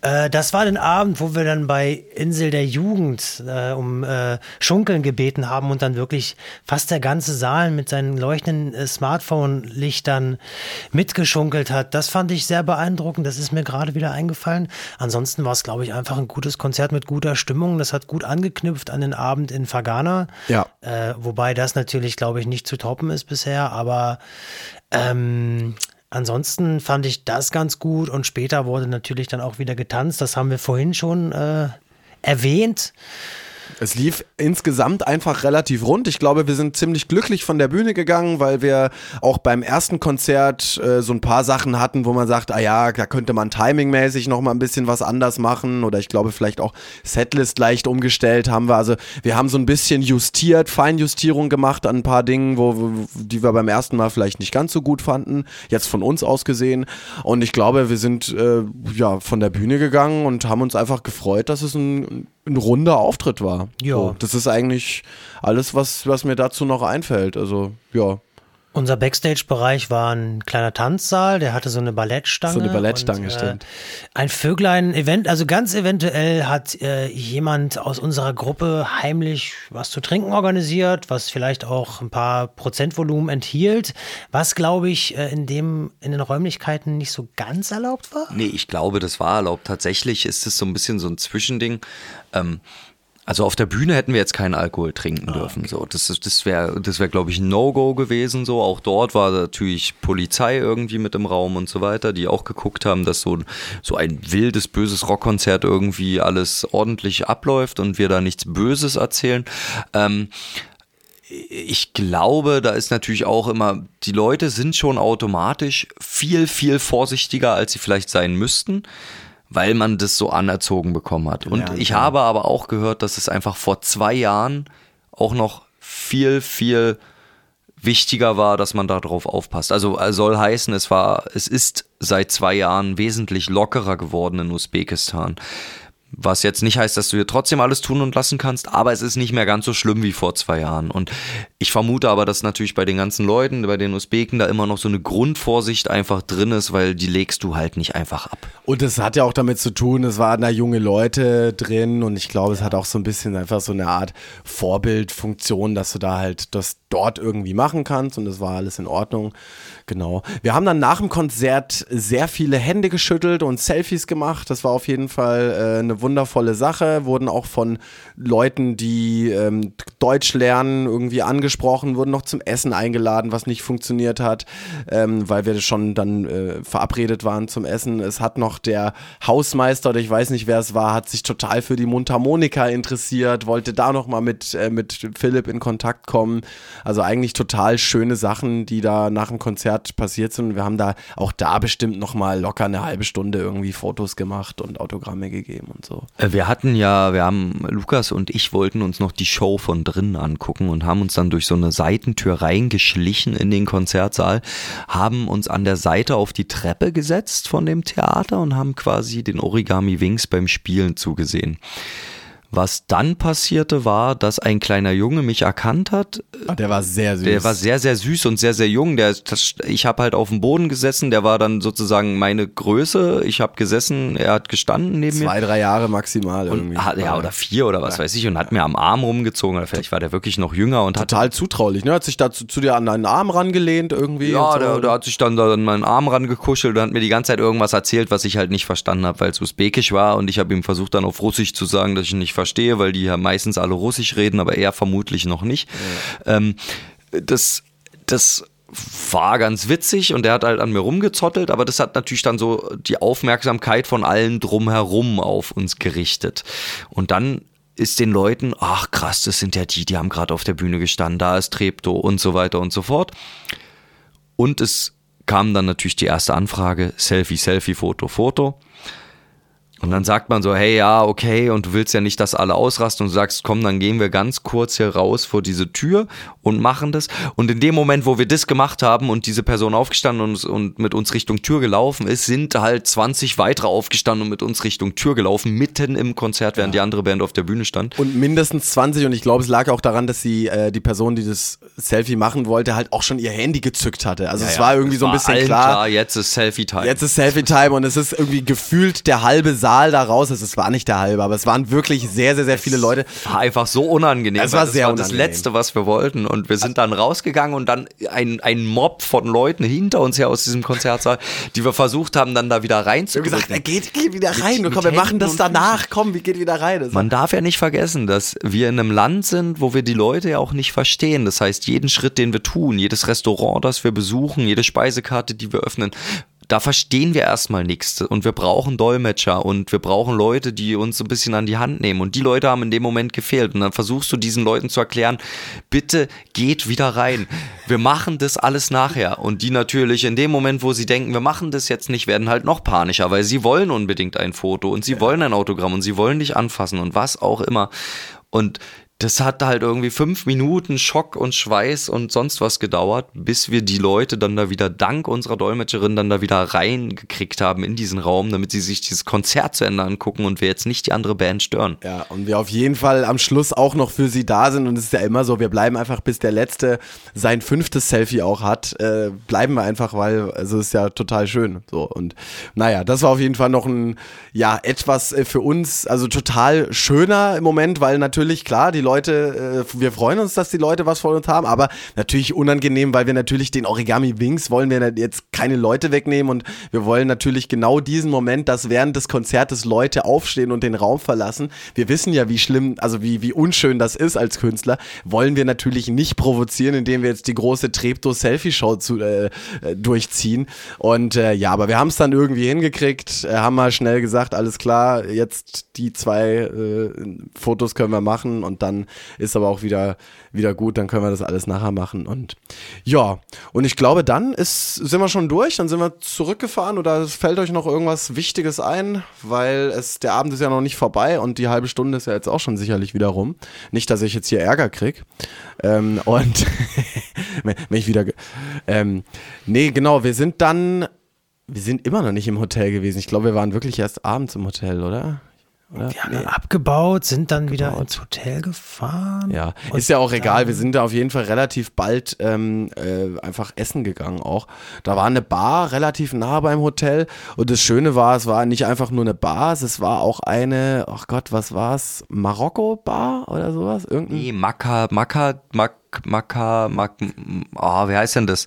Äh, das war den Abend, wo wir dann bei Insel der Jugend äh, um äh, Schunkeln gebeten haben und dann wirklich fast der ganze Saal mit seinen leuchtenden äh, Smartphone-Lichtern mitgeschunkelt hat. Das fand ich sehr beeindruckend. Das ist mir gerade wieder eingefallen. Ansonsten war es, glaube ich, einfach ein gutes Konzert mit guter Stimmung. Das hat gut angeknüpft an den Abend in Fagana. Ja. Äh, wobei das natürlich, glaube ich, nicht zu toppen ist bisher, aber ähm, ansonsten fand ich das ganz gut und später wurde natürlich dann auch wieder getanzt. Das haben wir vorhin schon äh, erwähnt. Es lief insgesamt einfach relativ rund. Ich glaube, wir sind ziemlich glücklich von der Bühne gegangen, weil wir auch beim ersten Konzert äh, so ein paar Sachen hatten, wo man sagt, ah ja, da könnte man timingmäßig noch mal ein bisschen was anders machen oder ich glaube vielleicht auch Setlist leicht umgestellt haben wir. Also wir haben so ein bisschen justiert, Feinjustierung gemacht an ein paar Dingen, wo, die wir beim ersten Mal vielleicht nicht ganz so gut fanden, jetzt von uns aus gesehen. Und ich glaube, wir sind äh, ja von der Bühne gegangen und haben uns einfach gefreut, dass es ein, ein runder Auftritt war. Ja. So, das ist eigentlich alles, was, was mir dazu noch einfällt. Also, ja. Unser Backstage-Bereich war ein kleiner Tanzsaal, der hatte so eine Ballettstange. So eine Ballettstange, und, äh, stimmt. Ein Vöglein-Event, also ganz eventuell hat äh, jemand aus unserer Gruppe heimlich was zu trinken organisiert, was vielleicht auch ein paar Prozentvolumen enthielt, was glaube ich äh, in dem in den Räumlichkeiten nicht so ganz erlaubt war. Nee, ich glaube, das war erlaubt. Tatsächlich ist es so ein bisschen so ein Zwischending. Ähm, also auf der Bühne hätten wir jetzt keinen Alkohol trinken dürfen. So, das wäre, das wäre, glaube ich, ein No-Go gewesen. So, auch dort war natürlich Polizei irgendwie mit im Raum und so weiter, die auch geguckt haben, dass so, so ein wildes, böses Rockkonzert irgendwie alles ordentlich abläuft und wir da nichts Böses erzählen. Ähm, ich glaube, da ist natürlich auch immer, die Leute sind schon automatisch viel, viel vorsichtiger, als sie vielleicht sein müssten, weil man das so anerzogen bekommen hat. Und Gelernt ich haben. habe aber auch gehört, dass es einfach vor zwei Jahren auch noch viel, viel wichtiger war, dass man darauf aufpasst. Also äh, soll heißen, es war, es ist seit zwei Jahren wesentlich lockerer geworden in Usbekistan. Was jetzt nicht heißt, dass du hier trotzdem alles tun und lassen kannst, aber es ist nicht mehr ganz so schlimm wie vor zwei Jahren. Und ich vermute aber, dass natürlich bei den ganzen Leuten, bei den Usbeken da immer noch so eine Grundvorsicht einfach drin ist, weil die legst du halt nicht einfach ab. Und es hat ja auch damit zu tun, es waren da junge Leute drin und ich glaube, es hat auch so ein bisschen einfach so eine Art Vorbildfunktion, dass du da halt das dort irgendwie machen kannst und das war alles in Ordnung. Genau. Wir haben dann nach dem Konzert sehr viele Hände geschüttelt und Selfies gemacht. Das war auf jeden Fall äh, eine wundervolle Sache. Wurden auch von Leuten, die ähm, Deutsch lernen, irgendwie angesprochen, wurden noch zum Essen eingeladen, was nicht funktioniert hat, ähm, weil wir schon dann äh, verabredet waren zum Essen. Es hat noch der Hausmeister, oder ich weiß nicht, wer es war, hat sich total für die Mundharmonika interessiert, wollte da noch mal mit, äh, mit Philipp in Kontakt kommen. Also eigentlich total schöne Sachen, die da nach dem Konzert passiert sind. Wir haben da auch da bestimmt noch mal locker eine halbe Stunde irgendwie Fotos gemacht und Autogramme gegeben und so. Äh, Wir hatten ja, wir haben, Lukas und ich wollten uns noch die Show von drinnen angucken und haben uns dann durch so eine Seitentür reingeschlichen in den Konzertsaal, haben uns an der Seite auf die Treppe gesetzt von dem Theater und haben quasi den Origami Wings beim Spielen zugesehen. Was dann passierte, war, dass ein kleiner Junge mich erkannt hat, Ah, der war sehr süß. der war sehr, sehr süß und sehr, sehr jung. Der, ich habe halt auf dem Boden gesessen, der war dann sozusagen meine Größe. Ich habe gesessen, er hat gestanden neben mir. zwei, drei Jahre maximal irgendwie. Und hat, ja, oder vier oder was weiß ich und hat mir am Arm rumgezogen oder vielleicht war der wirklich noch jünger und hat Total zutraulich, ne? Hat sich da zu, zu dir an deinen Arm rangelehnt irgendwie. ja, so. der, der hat sich dann da an meinen Arm rangekuschelt und hat mir die ganze Zeit irgendwas erzählt, was ich halt nicht verstanden habe, weil es usbekisch war und ich habe ihm versucht dann auf Russisch zu sagen, dass ich ihn nicht verstehe, weil die ja meistens alle Russisch reden, aber er vermutlich noch nicht. Ähm, das, das war ganz witzig und der hat halt an mir rumgezottelt, aber das hat natürlich dann so die Aufmerksamkeit von allen drumherum auf uns gerichtet. Und dann ist den Leuten, ach krass, das sind ja die, die haben gerade auf der Bühne gestanden, da ist Treptow und so weiter und so fort. Und es kam dann natürlich die erste Anfrage, Selfie, Selfie, Foto, Foto. Und dann sagt man so, hey, ja, okay, und du willst ja nicht, dass alle ausrasten und du sagst, komm, dann gehen wir ganz kurz hier raus vor diese Tür und machen das. Und in dem Moment, wo wir das gemacht haben und diese Person aufgestanden und, und mit uns Richtung Tür gelaufen ist, sind halt 20 weitere aufgestanden und mit uns Richtung Tür gelaufen, mitten im Konzert, während die andere Band auf der Bühne stand. Und mindestens 20 und ich glaube, es lag auch daran, dass sie äh, die Person, die das Selfie machen wollte, halt auch schon ihr Handy gezückt hatte. Also es war irgendwie so ein bisschen allen klar, jetzt ist Selfie-Time. jetzt ist Selfie-Time und es ist irgendwie gefühlt der halbe Saal da raus. Also es war nicht der halbe, aber es waren wirklich sehr, sehr, sehr viele Leute. war einfach so unangenehm. Es war das sehr war das unangenehm. Letzte, was wir wollten. Und wir sind dann rausgegangen und dann ein, ein Mob von Leuten hinter uns her aus diesem Konzertsaal, die wir versucht haben, dann da wieder Wir haben gesagt, er geht, geht wieder rein. mit komm, wir machen das danach. Komm, wir gehen wieder rein. Das Man darf ja nicht vergessen, dass wir in einem Land sind, wo wir die Leute ja auch nicht verstehen. Das heißt, jeden Schritt, den wir tun, jedes Restaurant, das wir besuchen, jede Speisekarte, die wir öffnen, da verstehen wir erstmal nichts. Und wir brauchen Dolmetscher und wir brauchen Leute, die uns so ein bisschen an die Hand nehmen. Und die Leute haben in dem Moment gefehlt. Und dann versuchst du diesen Leuten zu erklären, bitte geht wieder rein. Wir machen das alles nachher. Und die natürlich in dem Moment, wo sie denken, wir machen das jetzt nicht, werden halt noch panischer, weil sie wollen unbedingt ein Foto und sie wollen ein Autogramm und sie wollen dich anfassen und was auch immer. Und das hat halt irgendwie fünf Minuten Schock und Schweiß und sonst was gedauert, bis wir die Leute dann da wieder dank unserer Dolmetscherin dann da wieder reingekriegt haben in diesen Raum, damit sie sich dieses Konzert zu Ende angucken und wir jetzt nicht die andere Band stören. Ja, und wir auf jeden Fall am Schluss auch noch für sie da sind und es ist ja immer so, wir bleiben einfach, bis der Letzte sein fünftes Selfie auch hat, äh, bleiben wir einfach, weil also es ist ja total schön. So und naja, das war auf jeden Fall noch ein, ja, etwas äh, für uns, also total schöner im Moment, weil natürlich, klar, die Leute, äh, wir freuen uns, dass die Leute was von uns haben, aber natürlich unangenehm, weil wir natürlich den Origami Wings wollen wir jetzt keine Leute wegnehmen und wir wollen natürlich genau diesen Moment, dass während des Konzertes Leute aufstehen und den Raum verlassen. Wir wissen ja, wie schlimm, also wie, wie unschön das ist als Künstler, wollen wir natürlich nicht provozieren, indem wir jetzt die große Treptow-Selfie-Show äh, äh, durchziehen. Und äh, ja, aber wir haben es dann irgendwie hingekriegt, äh, haben mal schnell gesagt, alles klar, jetzt die zwei äh, Fotos können wir machen und dann ist aber auch wieder, wieder gut, dann können wir das alles nachher machen. Und ja, und ich glaube, dann ist, sind wir schon durch, dann sind wir zurückgefahren oder fällt euch noch irgendwas Wichtiges ein, weil es, der Abend ist ja noch nicht vorbei und die halbe Stunde ist ja jetzt auch schon sicherlich wieder rum. Nicht, dass ich jetzt hier Ärger krieg. Ähm, und [LAUGHS] wenn ich wieder, ähm, nee, genau, wir sind dann, wir sind immer noch nicht im Hotel gewesen. Ich glaube, wir waren wirklich erst abends im Hotel, oder? Oder? Wir haben nee. dann abgebaut, sind dann abgebaut. wieder ins Hotel gefahren. Ja, ist ja auch egal. Wir sind da auf jeden Fall relativ bald ähm, äh, einfach essen gegangen auch. Da war eine Bar relativ nah beim Hotel und das Schöne war, es war nicht einfach nur eine Bar, es war auch eine, ach Gott, was war's? Marokko-Bar oder sowas? Irgendein nee, Maka, Maka, Maka. Maka, Mak, oh, wie heißt denn das?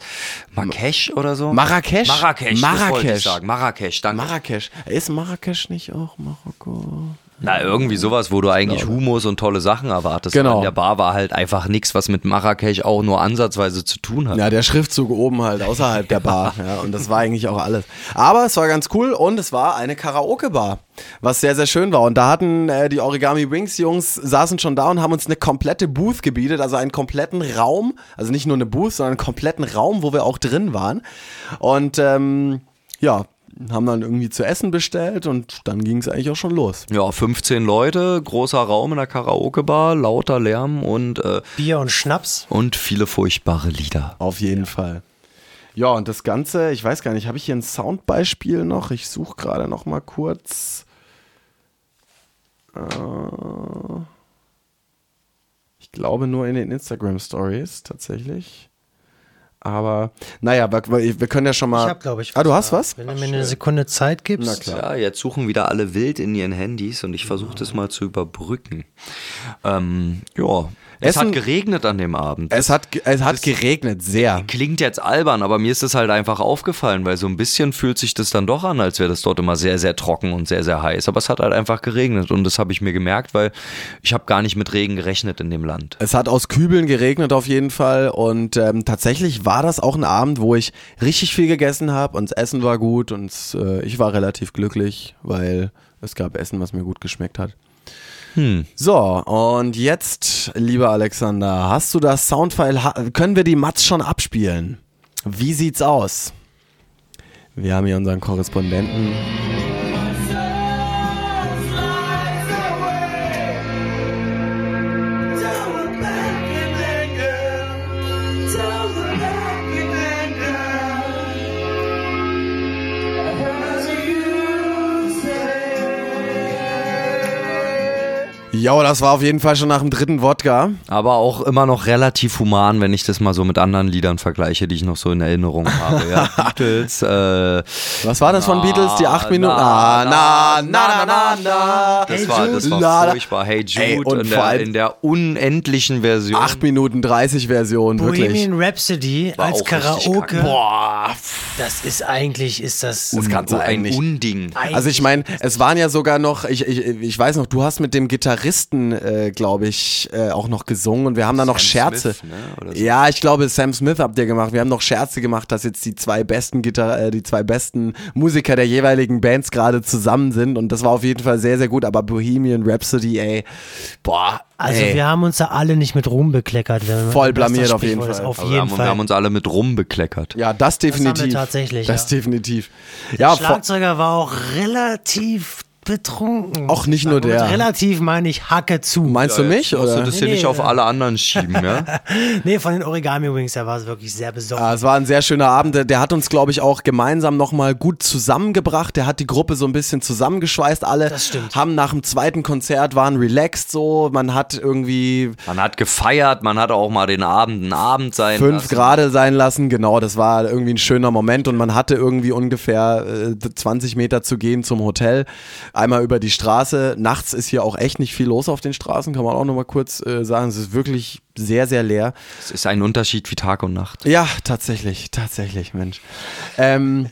Marrakesch oder so? Marrakesch? Marrakesch, Marrakesch. Das ich sagen. Marrakesch, danke. Marrakesch. Ist Marrakesch nicht auch Marokko? Na, irgendwie sowas, wo du eigentlich Humus und tolle Sachen erwartest. Genau. In der Bar war halt einfach nichts, was mit Marrakesch auch nur ansatzweise zu tun hat. Ja, der Schriftzug oben halt außerhalb der [LAUGHS] Bar. Ja, und das war eigentlich auch alles. Aber es war ganz cool und es war eine Karaoke-Bar, was sehr, sehr schön war. Und da hatten äh, die Origami Wings Jungs, saßen schon da und haben uns eine komplette Booth gebietet, also einen kompletten Raum, also nicht nur eine Booth, sondern einen kompletten Raum, wo wir auch drin waren. Und ähm, ja, haben dann irgendwie zu essen bestellt und dann ging es eigentlich auch schon los. Ja, 15 Leute, großer Raum in der Karaoke-Bar, lauter Lärm und äh, Bier und Schnaps. Und viele furchtbare Lieder. Auf jeden ja. Fall. Ja, und das Ganze, ich weiß gar nicht, habe ich hier ein Soundbeispiel noch? Ich suche gerade noch mal kurz. Äh, ich glaube nur in den Instagram Stories tatsächlich. Aber naja, wir, wir können ja schon mal. Ich habe, glaube ich. Ah, du hast was? Wenn du mir eine Sekunde Zeit gibst. Na klar. Ja, jetzt suchen wieder alle wild in ihren Handys und ich versuche das mal zu überbrücken. Ähm, ja, es Essen, hat geregnet an dem Abend. Es hat, es hat geregnet, sehr. Klingt jetzt albern, aber mir ist es halt einfach aufgefallen, weil so ein bisschen fühlt sich das dann doch an, als wäre das dort immer sehr, sehr trocken und sehr, sehr heiß. Aber es hat halt einfach geregnet und das habe ich mir gemerkt, weil ich habe gar nicht mit Regen gerechnet in dem Land. Es hat aus Kübeln geregnet auf jeden Fall und ähm, tatsächlich war das auch ein Abend, wo ich richtig viel gegessen habe und das Essen war gut und äh, ich war relativ glücklich, weil es gab Essen, was mir gut geschmeckt hat. Hm. So, und jetzt, lieber Alexander, hast du das Soundfile, können wir die Mats schon abspielen? Wie sieht's aus? Wir haben hier unseren Korrespondenten. Ja, das war auf jeden Fall schon nach dem dritten Wodka. Aber auch immer noch relativ human, wenn ich das mal so mit anderen Liedern vergleiche, die ich noch so in Erinnerung habe. Ja, [LAUGHS] Beatles. Äh, Was war das von Beatles? Die acht Minuten? Na, na, na, na, na, na. Das hey war, das war na, furchtbar. Hey Jude Ey, und in, der, in der unendlichen Version. Acht Minuten 30 Version, wirklich. Bohemian Rhapsody war als Karaoke. Boah. Das ist eigentlich, ist das... Das ein eigentlich. Unding. Also ich meine, es waren ja sogar noch, ich, ich, ich weiß noch, du hast mit dem Gitarristen Gitarristen, äh, glaube ich, äh, auch noch gesungen und wir haben da noch Scherze. Smith, ne? so. Ja, ich glaube, Sam Smith habt ihr gemacht. Wir haben noch Scherze gemacht, dass jetzt die zwei besten Gitar äh, die zwei besten Musiker der jeweiligen Bands gerade zusammen sind und das war auf jeden Fall sehr, sehr gut. Aber Bohemian Rhapsody, ey, boah. Also ey. wir haben uns da alle nicht mit Ruhm bekleckert. Voll blamiert auf jeden Fall. Auf jeden wir, haben, Fall. wir haben uns alle mit Rum bekleckert. Ja, das definitiv. Das haben wir tatsächlich. Das ja. definitiv. Der ja, Schlagzeuger war auch relativ betrunken. Auch nicht nur Und mit der. Relativ meine ich Hacke zu. Meinst du mich? Musst du Oder? das hier Nee, nicht auf alle anderen schieben, ja? [LAUGHS] nee, von den Origami Wings, da war es wirklich sehr besoffen. Ah, es war ein sehr schöner Abend. Der- Der hat uns, glaube ich, auch gemeinsam nochmal gut zusammengebracht. Der hat die Gruppe so ein bisschen zusammengeschweißt. Alle Das stimmt. haben nach dem zweiten Konzert waren relaxed so. Man hat irgendwie Man hat gefeiert, man hat auch mal den Abend ein Abend sein fünf lassen. Grad sein lassen. Genau, das war irgendwie ein schöner Moment und man hatte irgendwie ungefähr äh, 20 Meter zu gehen zum Hotel. Einmal über die Straße. Nachts ist hier auch echt nicht viel los auf den Straßen, kann man auch nochmal kurz äh, sagen. Es ist wirklich sehr, sehr leer. Es ist ein Unterschied wie Tag und Nacht. Ja, tatsächlich, tatsächlich, Mensch. Ähm,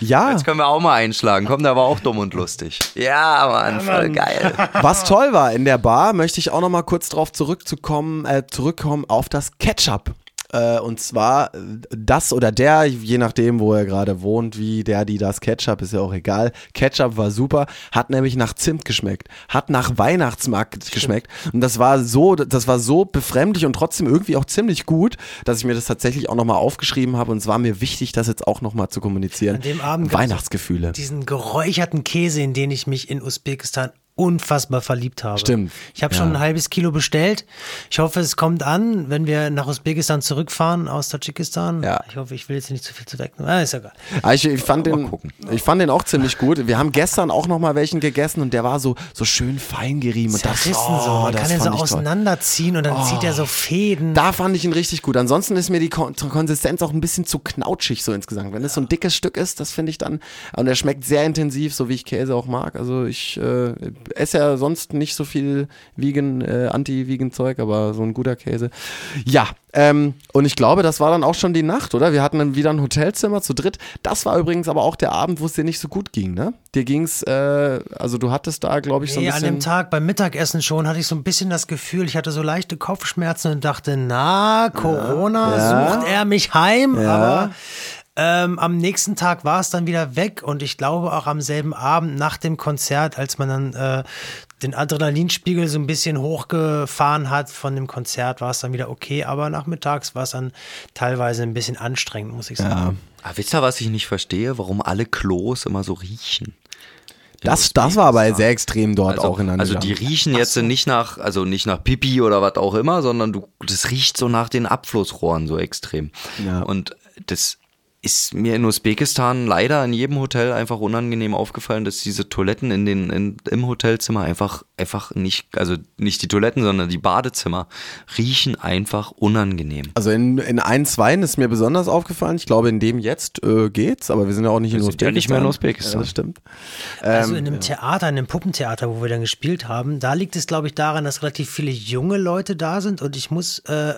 ja. Jetzt können wir auch mal einschlagen. Komm, der war auch dumm und lustig. Ja, Mann, voll geil. Was toll war in der Bar, möchte ich auch noch mal kurz darauf zurückzukommen, äh, zurückkommen auf das Ketchup. Äh, und zwar äh, das oder der, je nachdem, wo er gerade wohnt, wie der, die das Ketchup, ist ja auch egal. Ketchup war super, hat nämlich nach Zimt geschmeckt, hat nach Weihnachtsmarkt geschmeckt. Und das war so, das war so befremdlich und trotzdem irgendwie auch ziemlich gut, dass ich mir das tatsächlich auch noch mal aufgeschrieben habe. Und es war mir wichtig, das jetzt auch noch mal zu kommunizieren. An dem Abend Weihnachtsgefühle. diesen geräucherten Käse, in den ich mich in Usbekistan unfassbar verliebt habe. Stimmt. Ich habe Ja. schon ein halbes Kilo bestellt. Ich hoffe, es kommt an, wenn wir nach Usbekistan zurückfahren aus Tadschikistan. Ja. Ich hoffe, ich will jetzt nicht zu viel zu wegnehmen. Ah, ist ja egal. Ah, Ich, ich, fand den, ich fand den auch ziemlich gut. Wir haben gestern auch noch mal welchen gegessen und der war so, so schön fein gerieben. Und das, Zerrissen oh, so. Man kann den so toll. auseinanderziehen und dann zieht er so Fäden. Da fand ich ihn richtig gut. Ansonsten ist mir die Kon Konsistenz auch ein bisschen zu knautschig so insgesamt. Wenn es so ein dickes Stück ist, das finde ich dann. Und er schmeckt sehr intensiv, so wie ich Käse auch mag. Also ich äh, esse ja sonst nicht so viel Vegan, äh, Anti-Vegan-Zeug, aber so ein guter Käse. Ja, ähm, und ich glaube, das war dann auch schon die Nacht, oder? Wir hatten dann wieder ein Hotelzimmer zu dritt. Das war übrigens aber auch der Abend, wo es dir nicht so gut ging, ne? Dir ging's, äh, also du hattest da, glaube ich, so ein Nee, an bisschen. dem Tag beim Mittagessen schon hatte ich so ein bisschen das Gefühl, ich hatte so leichte Kopfschmerzen und dachte, na, Corona, Ja. sucht er mich heim? Ja. Aber ähm, am nächsten Tag war es dann wieder weg und ich glaube auch am selben Abend nach dem Konzert, als man dann äh, den Adrenalinspiegel so ein bisschen hochgefahren hat von dem Konzert, war es dann wieder okay, aber nachmittags war es dann teilweise ein bisschen anstrengend, muss ich sagen. ja. Aber wisst ihr, was ich nicht verstehe? Warum alle Klos immer so riechen? Das, das war aber sehr extrem dort Also, auch in also die riechen jetzt nicht nach, also nicht nach Pipi oder was auch immer, sondern du, das riecht so nach den Abflussrohren so extrem. Ja. Und das ist mir in Usbekistan leider in jedem Hotel einfach unangenehm aufgefallen, dass diese Toiletten in den, in, im Hotelzimmer einfach, einfach nicht, also nicht die Toiletten, sondern die Badezimmer riechen einfach unangenehm. Also in, in ein, zwei ist mir besonders aufgefallen. Ich glaube, in dem jetzt äh, geht's, aber wir sind ja auch nicht in Wir sind Usbekistan. ja nicht mehr in Usbekistan. Ja, das stimmt. Also Ähm, in einem Theater, in einem Puppentheater, wo wir dann gespielt haben, da liegt es, glaube ich, daran, dass relativ viele junge Leute da sind. Und ich muss äh,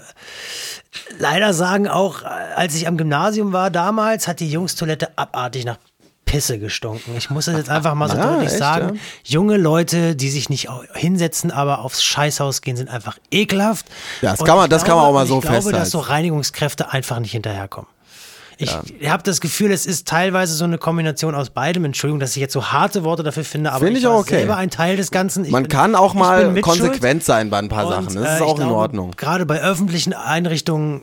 leider sagen, auch äh, als ich am Gymnasium war damals, hat die Jungstoilette abartig nach Pisse gestunken. Ich muss das jetzt einfach mal so [LAUGHS] Ja, deutlich echt, sagen. ja? Junge Leute, die sich nicht hinsetzen, aber aufs Scheißhaus gehen, sind einfach ekelhaft. Ja, das Und kann man- das kann man auch mal so Ich glaube, festhalten. dass so Reinigungskräfte einfach nicht hinterherkommen. Ich habe das Gefühl, es ist teilweise so eine Kombination aus beidem. Entschuldigung, dass ich jetzt so harte Worte dafür finde, aber Finde ich ich war auch okay. selber ein Teil des Ganzen. Ich Man bin- kann auch mal konsequent sein bei ein paar Und, Sachen. Das äh, ist auch in glaube, Ordnung. Gerade bei öffentlichen Einrichtungen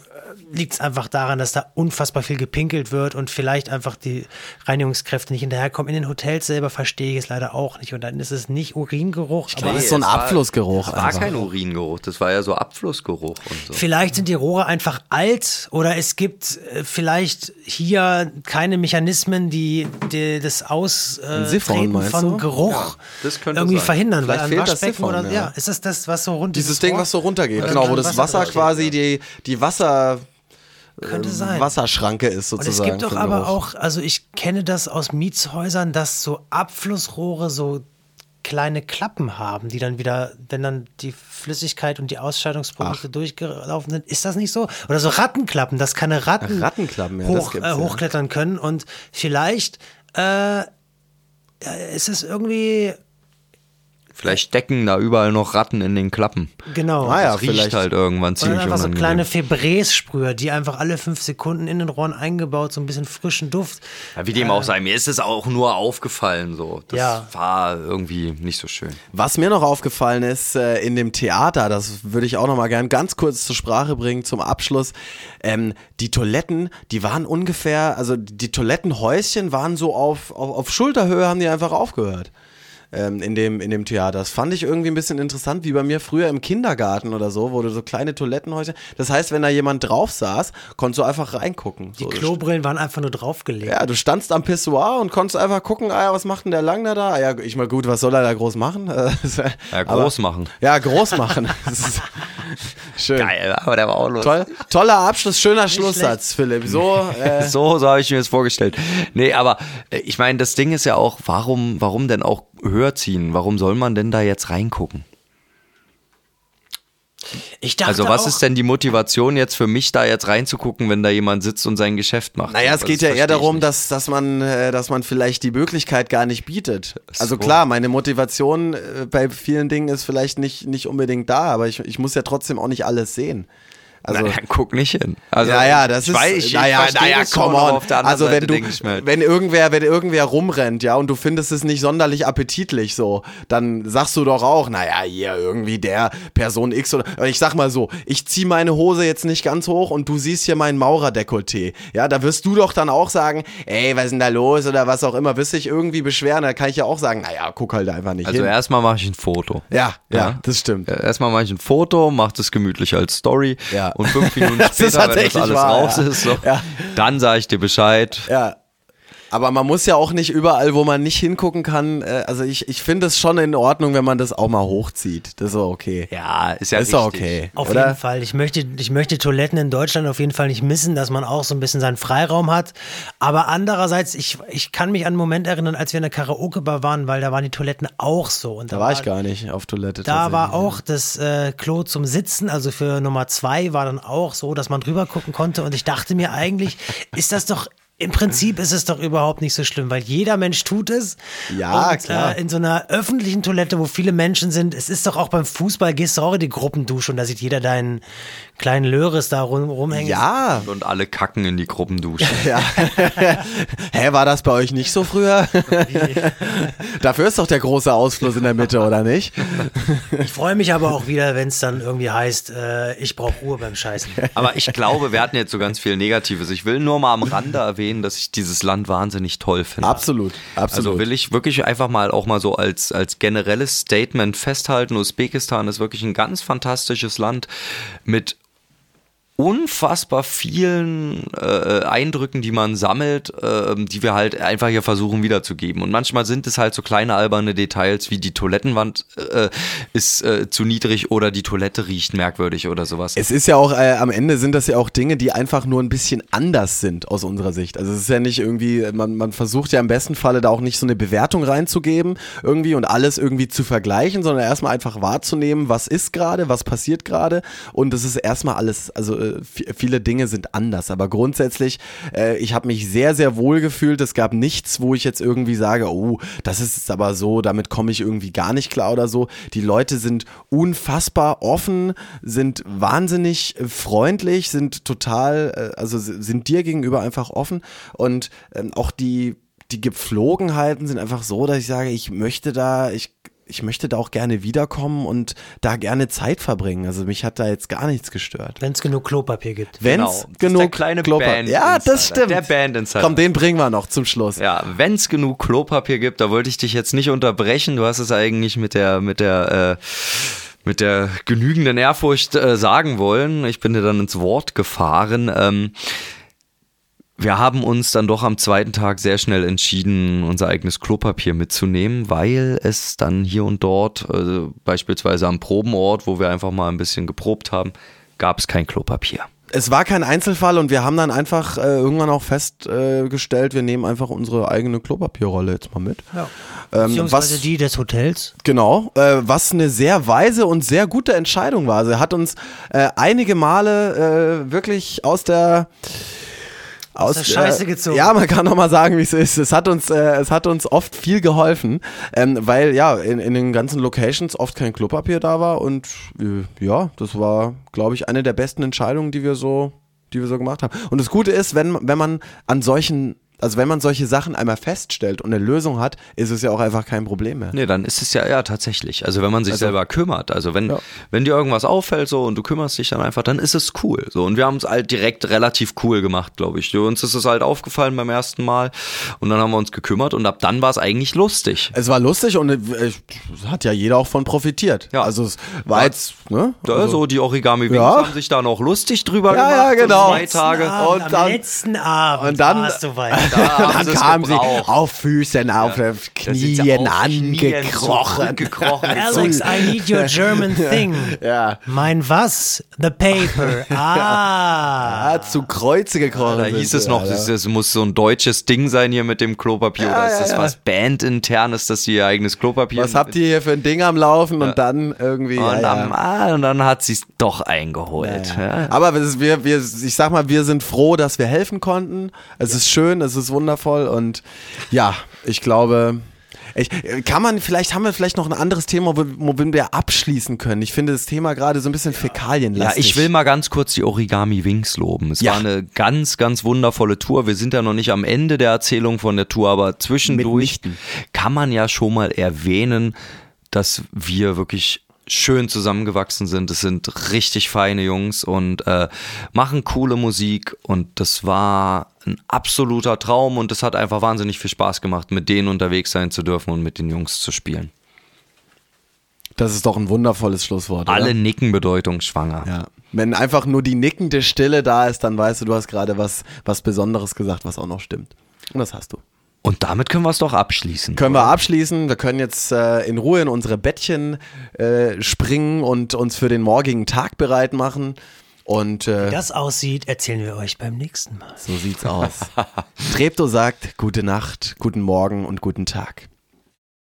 liegt es einfach daran, dass da unfassbar viel gepinkelt wird und vielleicht einfach die Reinigungskräfte nicht hinterherkommen. In den Hotels selber verstehe ich es leider auch nicht. Und dann ist es nicht Uringeruch, aber Das ist so ein es war- Abflussgeruch Das war einfach. kein Uringeruch, das war ja so Abflussgeruch und so. Vielleicht sind die Rohre einfach alt oder es gibt äh, vielleicht hier keine Mechanismen, die, die das Austreten meinst von du? Geruch das könnte irgendwie sein. verhindern. Vielleicht weil fehlt das Siphon, oder ja. ja. ist das das, was so rund Dieses Ding, was so runtergeht, genau, wo das Wasser draufgeht. quasi die, die Wasser, könnte sein. Wasserschranke ist Und sozusagen. es gibt doch aber auch, also ich kenne das aus Mietshäusern, dass so Abflussrohre so kleine Klappen haben, die dann wieder, wenn dann die Flüssigkeit und die Ausscheidungsprodukte durchgelaufen sind, ist das nicht so? Oder so Rattenklappen, dass keine Ratten, Rattenklappen, ja, hoch, äh, hochklettern können und vielleicht äh, äh, ist es irgendwie Vielleicht stecken da überall noch Ratten in den Klappen. genau. Ah ja, das riecht vielleicht. halt irgendwann Oder ziemlich einfach so unangenehm. kleine Febrés-Sprüher, die einfach alle fünf Sekunden in den Rohren eingebaut, so ein bisschen frischen Duft. Ja, wie dem auch sei, mir ist es auch nur aufgefallen so. Das Ja. war irgendwie nicht so schön. Was mir noch aufgefallen ist äh, in dem Theater, das würde ich auch noch mal gern ganz kurz zur Sprache bringen zum Abschluss. Ähm, die Toiletten, die waren ungefähr, also die Toilettenhäuschen waren so auf, auf, auf Schulterhöhe, haben die einfach aufgehört. Ähm, in, dem, in dem Theater. Das fand ich irgendwie ein bisschen interessant, wie bei mir früher im Kindergarten oder so, wo du so kleine Toilettenhäuser. Das heißt, wenn da jemand drauf saß, konntest du einfach reingucken. Die so, Klobrillen waren einfach nur draufgelegt. Ja, du standst am Pissoir und konntest einfach gucken, ah ja, was macht denn der Langner da? Ah, ja, ich mal gut, was soll er da groß machen? [LAUGHS] ja, groß aber, machen. Ja, groß machen. [LAUGHS] schön. Geil, aber der war auch lustig. Toll, toller Abschluss, schöner Schlusssatz, Philipp. So, äh, [LAUGHS] so, so habe ich mir das vorgestellt. Nee, aber äh, ich meine, das Ding ist ja auch, warum, warum denn auch höher ziehen? Warum soll man denn da jetzt reingucken? Also was auch, ist denn die Motivation jetzt für mich da jetzt reinzugucken, wenn da jemand sitzt und sein Geschäft macht? Naja, es geht ja eher darum, dass, dass, man, äh, dass man vielleicht die Möglichkeit gar nicht bietet. Also So. klar, meine Motivation äh, bei vielen Dingen ist vielleicht nicht, nicht unbedingt da, aber ich, ich muss ja trotzdem auch nicht alles sehen. Also, naja, guck nicht hin. Also, ja, ja, das ich ist, weiß, ich, naja, naja, come on. Auf der also wenn Seite du, halt, wenn irgendwer, wenn irgendwer rumrennt, ja, und du findest es nicht sonderlich appetitlich, so, dann sagst du doch auch, naja, hier irgendwie der Person X oder, ich sag mal so, ich zieh meine Hose jetzt nicht ganz hoch und du siehst hier mein Maurerdekolleté, ja, da wirst du doch dann auch sagen, ey, was ist denn da los oder was auch immer, wirst dich irgendwie beschweren, da kann ich ja auch sagen, naja, guck halt einfach nicht also hin. erstmal mache ich ein Foto. Ja, ja, Ja. das stimmt. Erstmal mache ich ein Foto, mache das gemütlich als Story Ja. Und fünf Minuten [LAUGHS] später, wenn das alles wahr, raus ja. ist, so, Ja. dann sage ich dir Bescheid. Ja. Aber man muss ja auch nicht überall, wo man nicht hingucken kann. Äh, also ich, ich finde es schon in Ordnung, wenn man das auch mal hochzieht. Das ist auch okay. Ja, ist ja ist richtig. okay. Auf oder? jeden Fall. Ich möchte, ich möchte Toiletten in Deutschland auf jeden Fall nicht missen, dass man auch so ein bisschen seinen Freiraum hat. Aber andererseits, ich, ich kann mich an einen Moment erinnern, als wir in der Karaoke-Bar waren, weil da waren die Toiletten auch so. Und Da war ich gar nicht auf Toilette. Da war tatsächlich. auch das äh, Klo zum Sitzen, also für Nummer zwei war dann auch so, dass man drüber gucken konnte. Und ich dachte mir eigentlich, ist das doch. Im Prinzip ist es doch überhaupt nicht so schlimm, weil jeder Mensch tut es. Ja, und, klar. Äh, in so einer öffentlichen Toilette, wo viele Menschen sind, es ist doch auch beim Fußball, gehst du auch in die Gruppendusche und da sieht jeder deinen kleinen Löres da rum, rumhängen. Ja. Und alle kacken in die Gruppendusche. [LAUGHS] ja. Hä, war das bei euch nicht so früher? [LAUGHS] Dafür ist doch der große Ausfluss in der Mitte, oder nicht? Ich freue mich aber auch wieder, wenn es dann irgendwie heißt, äh, ich brauche Ruhe beim Scheißen. Aber ich glaube, wir hatten jetzt so ganz viel Negatives. Ich will nur mal am Rande erwähnen, dass ich dieses Land wahnsinnig toll finde. Absolut, absolut. Also will ich wirklich einfach mal auch mal so als, als generelles Statement festhalten, Usbekistan ist wirklich ein ganz fantastisches Land mit unfassbar vielen äh, Eindrücken, die man sammelt, äh, die wir halt einfach hier versuchen wiederzugeben. Und manchmal sind es halt so kleine alberne Details, wie die Toilettenwand äh, ist äh, zu niedrig oder die Toilette riecht merkwürdig oder sowas. Es ist ja auch, äh, am Ende sind das ja auch Dinge, die einfach nur ein bisschen anders sind aus unserer Sicht. Also es ist ja nicht irgendwie, man, man versucht ja im besten Falle da auch nicht so eine Bewertung reinzugeben irgendwie und alles irgendwie zu vergleichen, sondern erstmal einfach wahrzunehmen, was ist gerade, was passiert gerade und es ist erstmal alles, also vi- viele Dinge sind anders, aber grundsätzlich, äh, ich habe mich sehr, sehr wohl gefühlt. Es gab nichts, wo ich jetzt irgendwie sage, oh, das ist jetzt aber so, damit komme ich irgendwie gar nicht klar oder so. Die Leute sind unfassbar offen, sind wahnsinnig äh, freundlich, sind total, äh, also sind dir gegenüber einfach offen und ähm, auch die, die Gepflogenheiten sind einfach so, dass ich sage, ich möchte da, ich ich möchte da auch gerne wiederkommen und da gerne Zeit verbringen. Also mich hat da jetzt gar nichts gestört. Wenn es genug Klopapier gibt. Wenn Genau. es ist genug der kleine Klopa- Band Ja, das stimmt. Der Band Insider. Komm, den bringen wir noch zum Schluss. Ja, wenn es genug Klopapier gibt, da wollte ich dich jetzt nicht unterbrechen. Du hast es eigentlich mit der, mit der, äh, mit der genügenden Ehrfurcht äh, sagen wollen. Ich bin dir dann ins Wort gefahren. Ähm, wir haben uns dann doch am zweiten Tag sehr schnell entschieden, unser eigenes Klopapier mitzunehmen, weil es dann hier und dort, äh, beispielsweise am Probenort, wo wir einfach mal ein bisschen geprobt haben, gab es kein Klopapier. Es war kein Einzelfall und wir haben dann einfach äh, irgendwann auch festgestellt, äh, wir nehmen einfach unsere eigene Klopapierrolle jetzt mal mit. Ja. Ähm, Beziehungsweise was, die des Hotels. Genau, äh, was eine sehr weise und sehr gute Entscheidung war. Sie hat uns äh, einige Male äh, wirklich aus der aus, der Scheiße äh, gezogen. Ja, man kann noch mal sagen, wie es ist. Es hat uns, äh, es hat uns oft viel geholfen, ähm, weil ja in, in den ganzen Locations oft kein Klopapier da war und äh, ja, das war, glaube ich, eine der besten Entscheidungen, die wir so, die wir so gemacht haben. Und das Gute ist, wenn wenn man an solchen Also wenn man solche Sachen einmal feststellt und eine Lösung hat, ist es ja auch einfach kein Problem mehr. Nee, dann ist es ja, ja tatsächlich. Also wenn man sich Also- selber kümmert, also wenn, Ja. wenn dir irgendwas auffällt so und du kümmerst dich dann einfach, dann ist es cool. So und wir haben es halt direkt relativ cool gemacht, glaube ich. Uns ist es halt aufgefallen beim ersten Mal und dann haben wir uns gekümmert und ab dann war es eigentlich lustig. Es war lustig und äh, hat ja jeder auch von profitiert. Ja. Also es war Ja. jetzt, ne? Da, Also, so die Origami Wings Ja. haben sich da noch lustig drüber Ja, gemacht. ja, genau. Zwei Tage. Abend, Und am dann- letzten Abend und dann- warst du weit. [LAUGHS] Da [LAUGHS] dann kamen sie auf Füßen, auf sie Knien angekrochen. [LAUGHS] Alex, I need your [LAUGHS] German thing. Ja. Mein was? The paper. Ah. Ah, zu Kreuze gekrochen. Da hieß es noch, es, es muss so ein deutsches Ding sein hier mit dem Klopapier. Ja, Oder ist ja, das ja. was bandinternes, dass sie ihr eigenes Klopapier Was habt ihr hier für ein Ding am Laufen und dann irgendwie. Und, ja, dann, ja. ah, und dann hat sie es doch eingeholt. Ja. Aber es ist- wir, wir, ich sag mal, wir sind froh, dass wir helfen konnten. Es ist schön, es ist wundervoll und ja, ich glaube. Ich, kann man, vielleicht haben wir vielleicht noch ein anderes Thema, wo- womit wir abschließen können. Ich finde das Thema gerade so ein bisschen Ja, Fäkalienlastig. ich will mal ganz kurz die Origami Wings loben. Es Ja. war eine ganz, ganz wundervolle Tour. Wir sind ja noch nicht am Ende der Erzählung von der Tour, aber zwischendurch Mitnichten. kann man ja schon mal erwähnen, dass wir wirklich schön zusammengewachsen sind. Es sind richtig feine Jungs und äh, machen coole Musik und das war ein absoluter Traum und es hat einfach wahnsinnig viel Spaß gemacht, mit denen unterwegs sein zu dürfen und mit den Jungs zu spielen. Das ist doch ein wundervolles Schlusswort. Alle Oder? nicken bedeutungsschwanger. Ja. Wenn einfach nur die nickende Stille da ist, dann weißt du, du hast gerade was, was Besonderes gesagt, was auch noch stimmt. Und das hast du. Und damit können wir es doch abschließen. Können wir abschließen. Wir können jetzt äh, in Ruhe in unsere Bettchen äh, springen und uns für den morgigen Tag bereit machen. Und Wie äh, das aussieht, erzählen wir euch beim nächsten Mal. so sieht's aus. [LAUGHS] Treptow sagt gute Nacht, guten Morgen und guten Tag.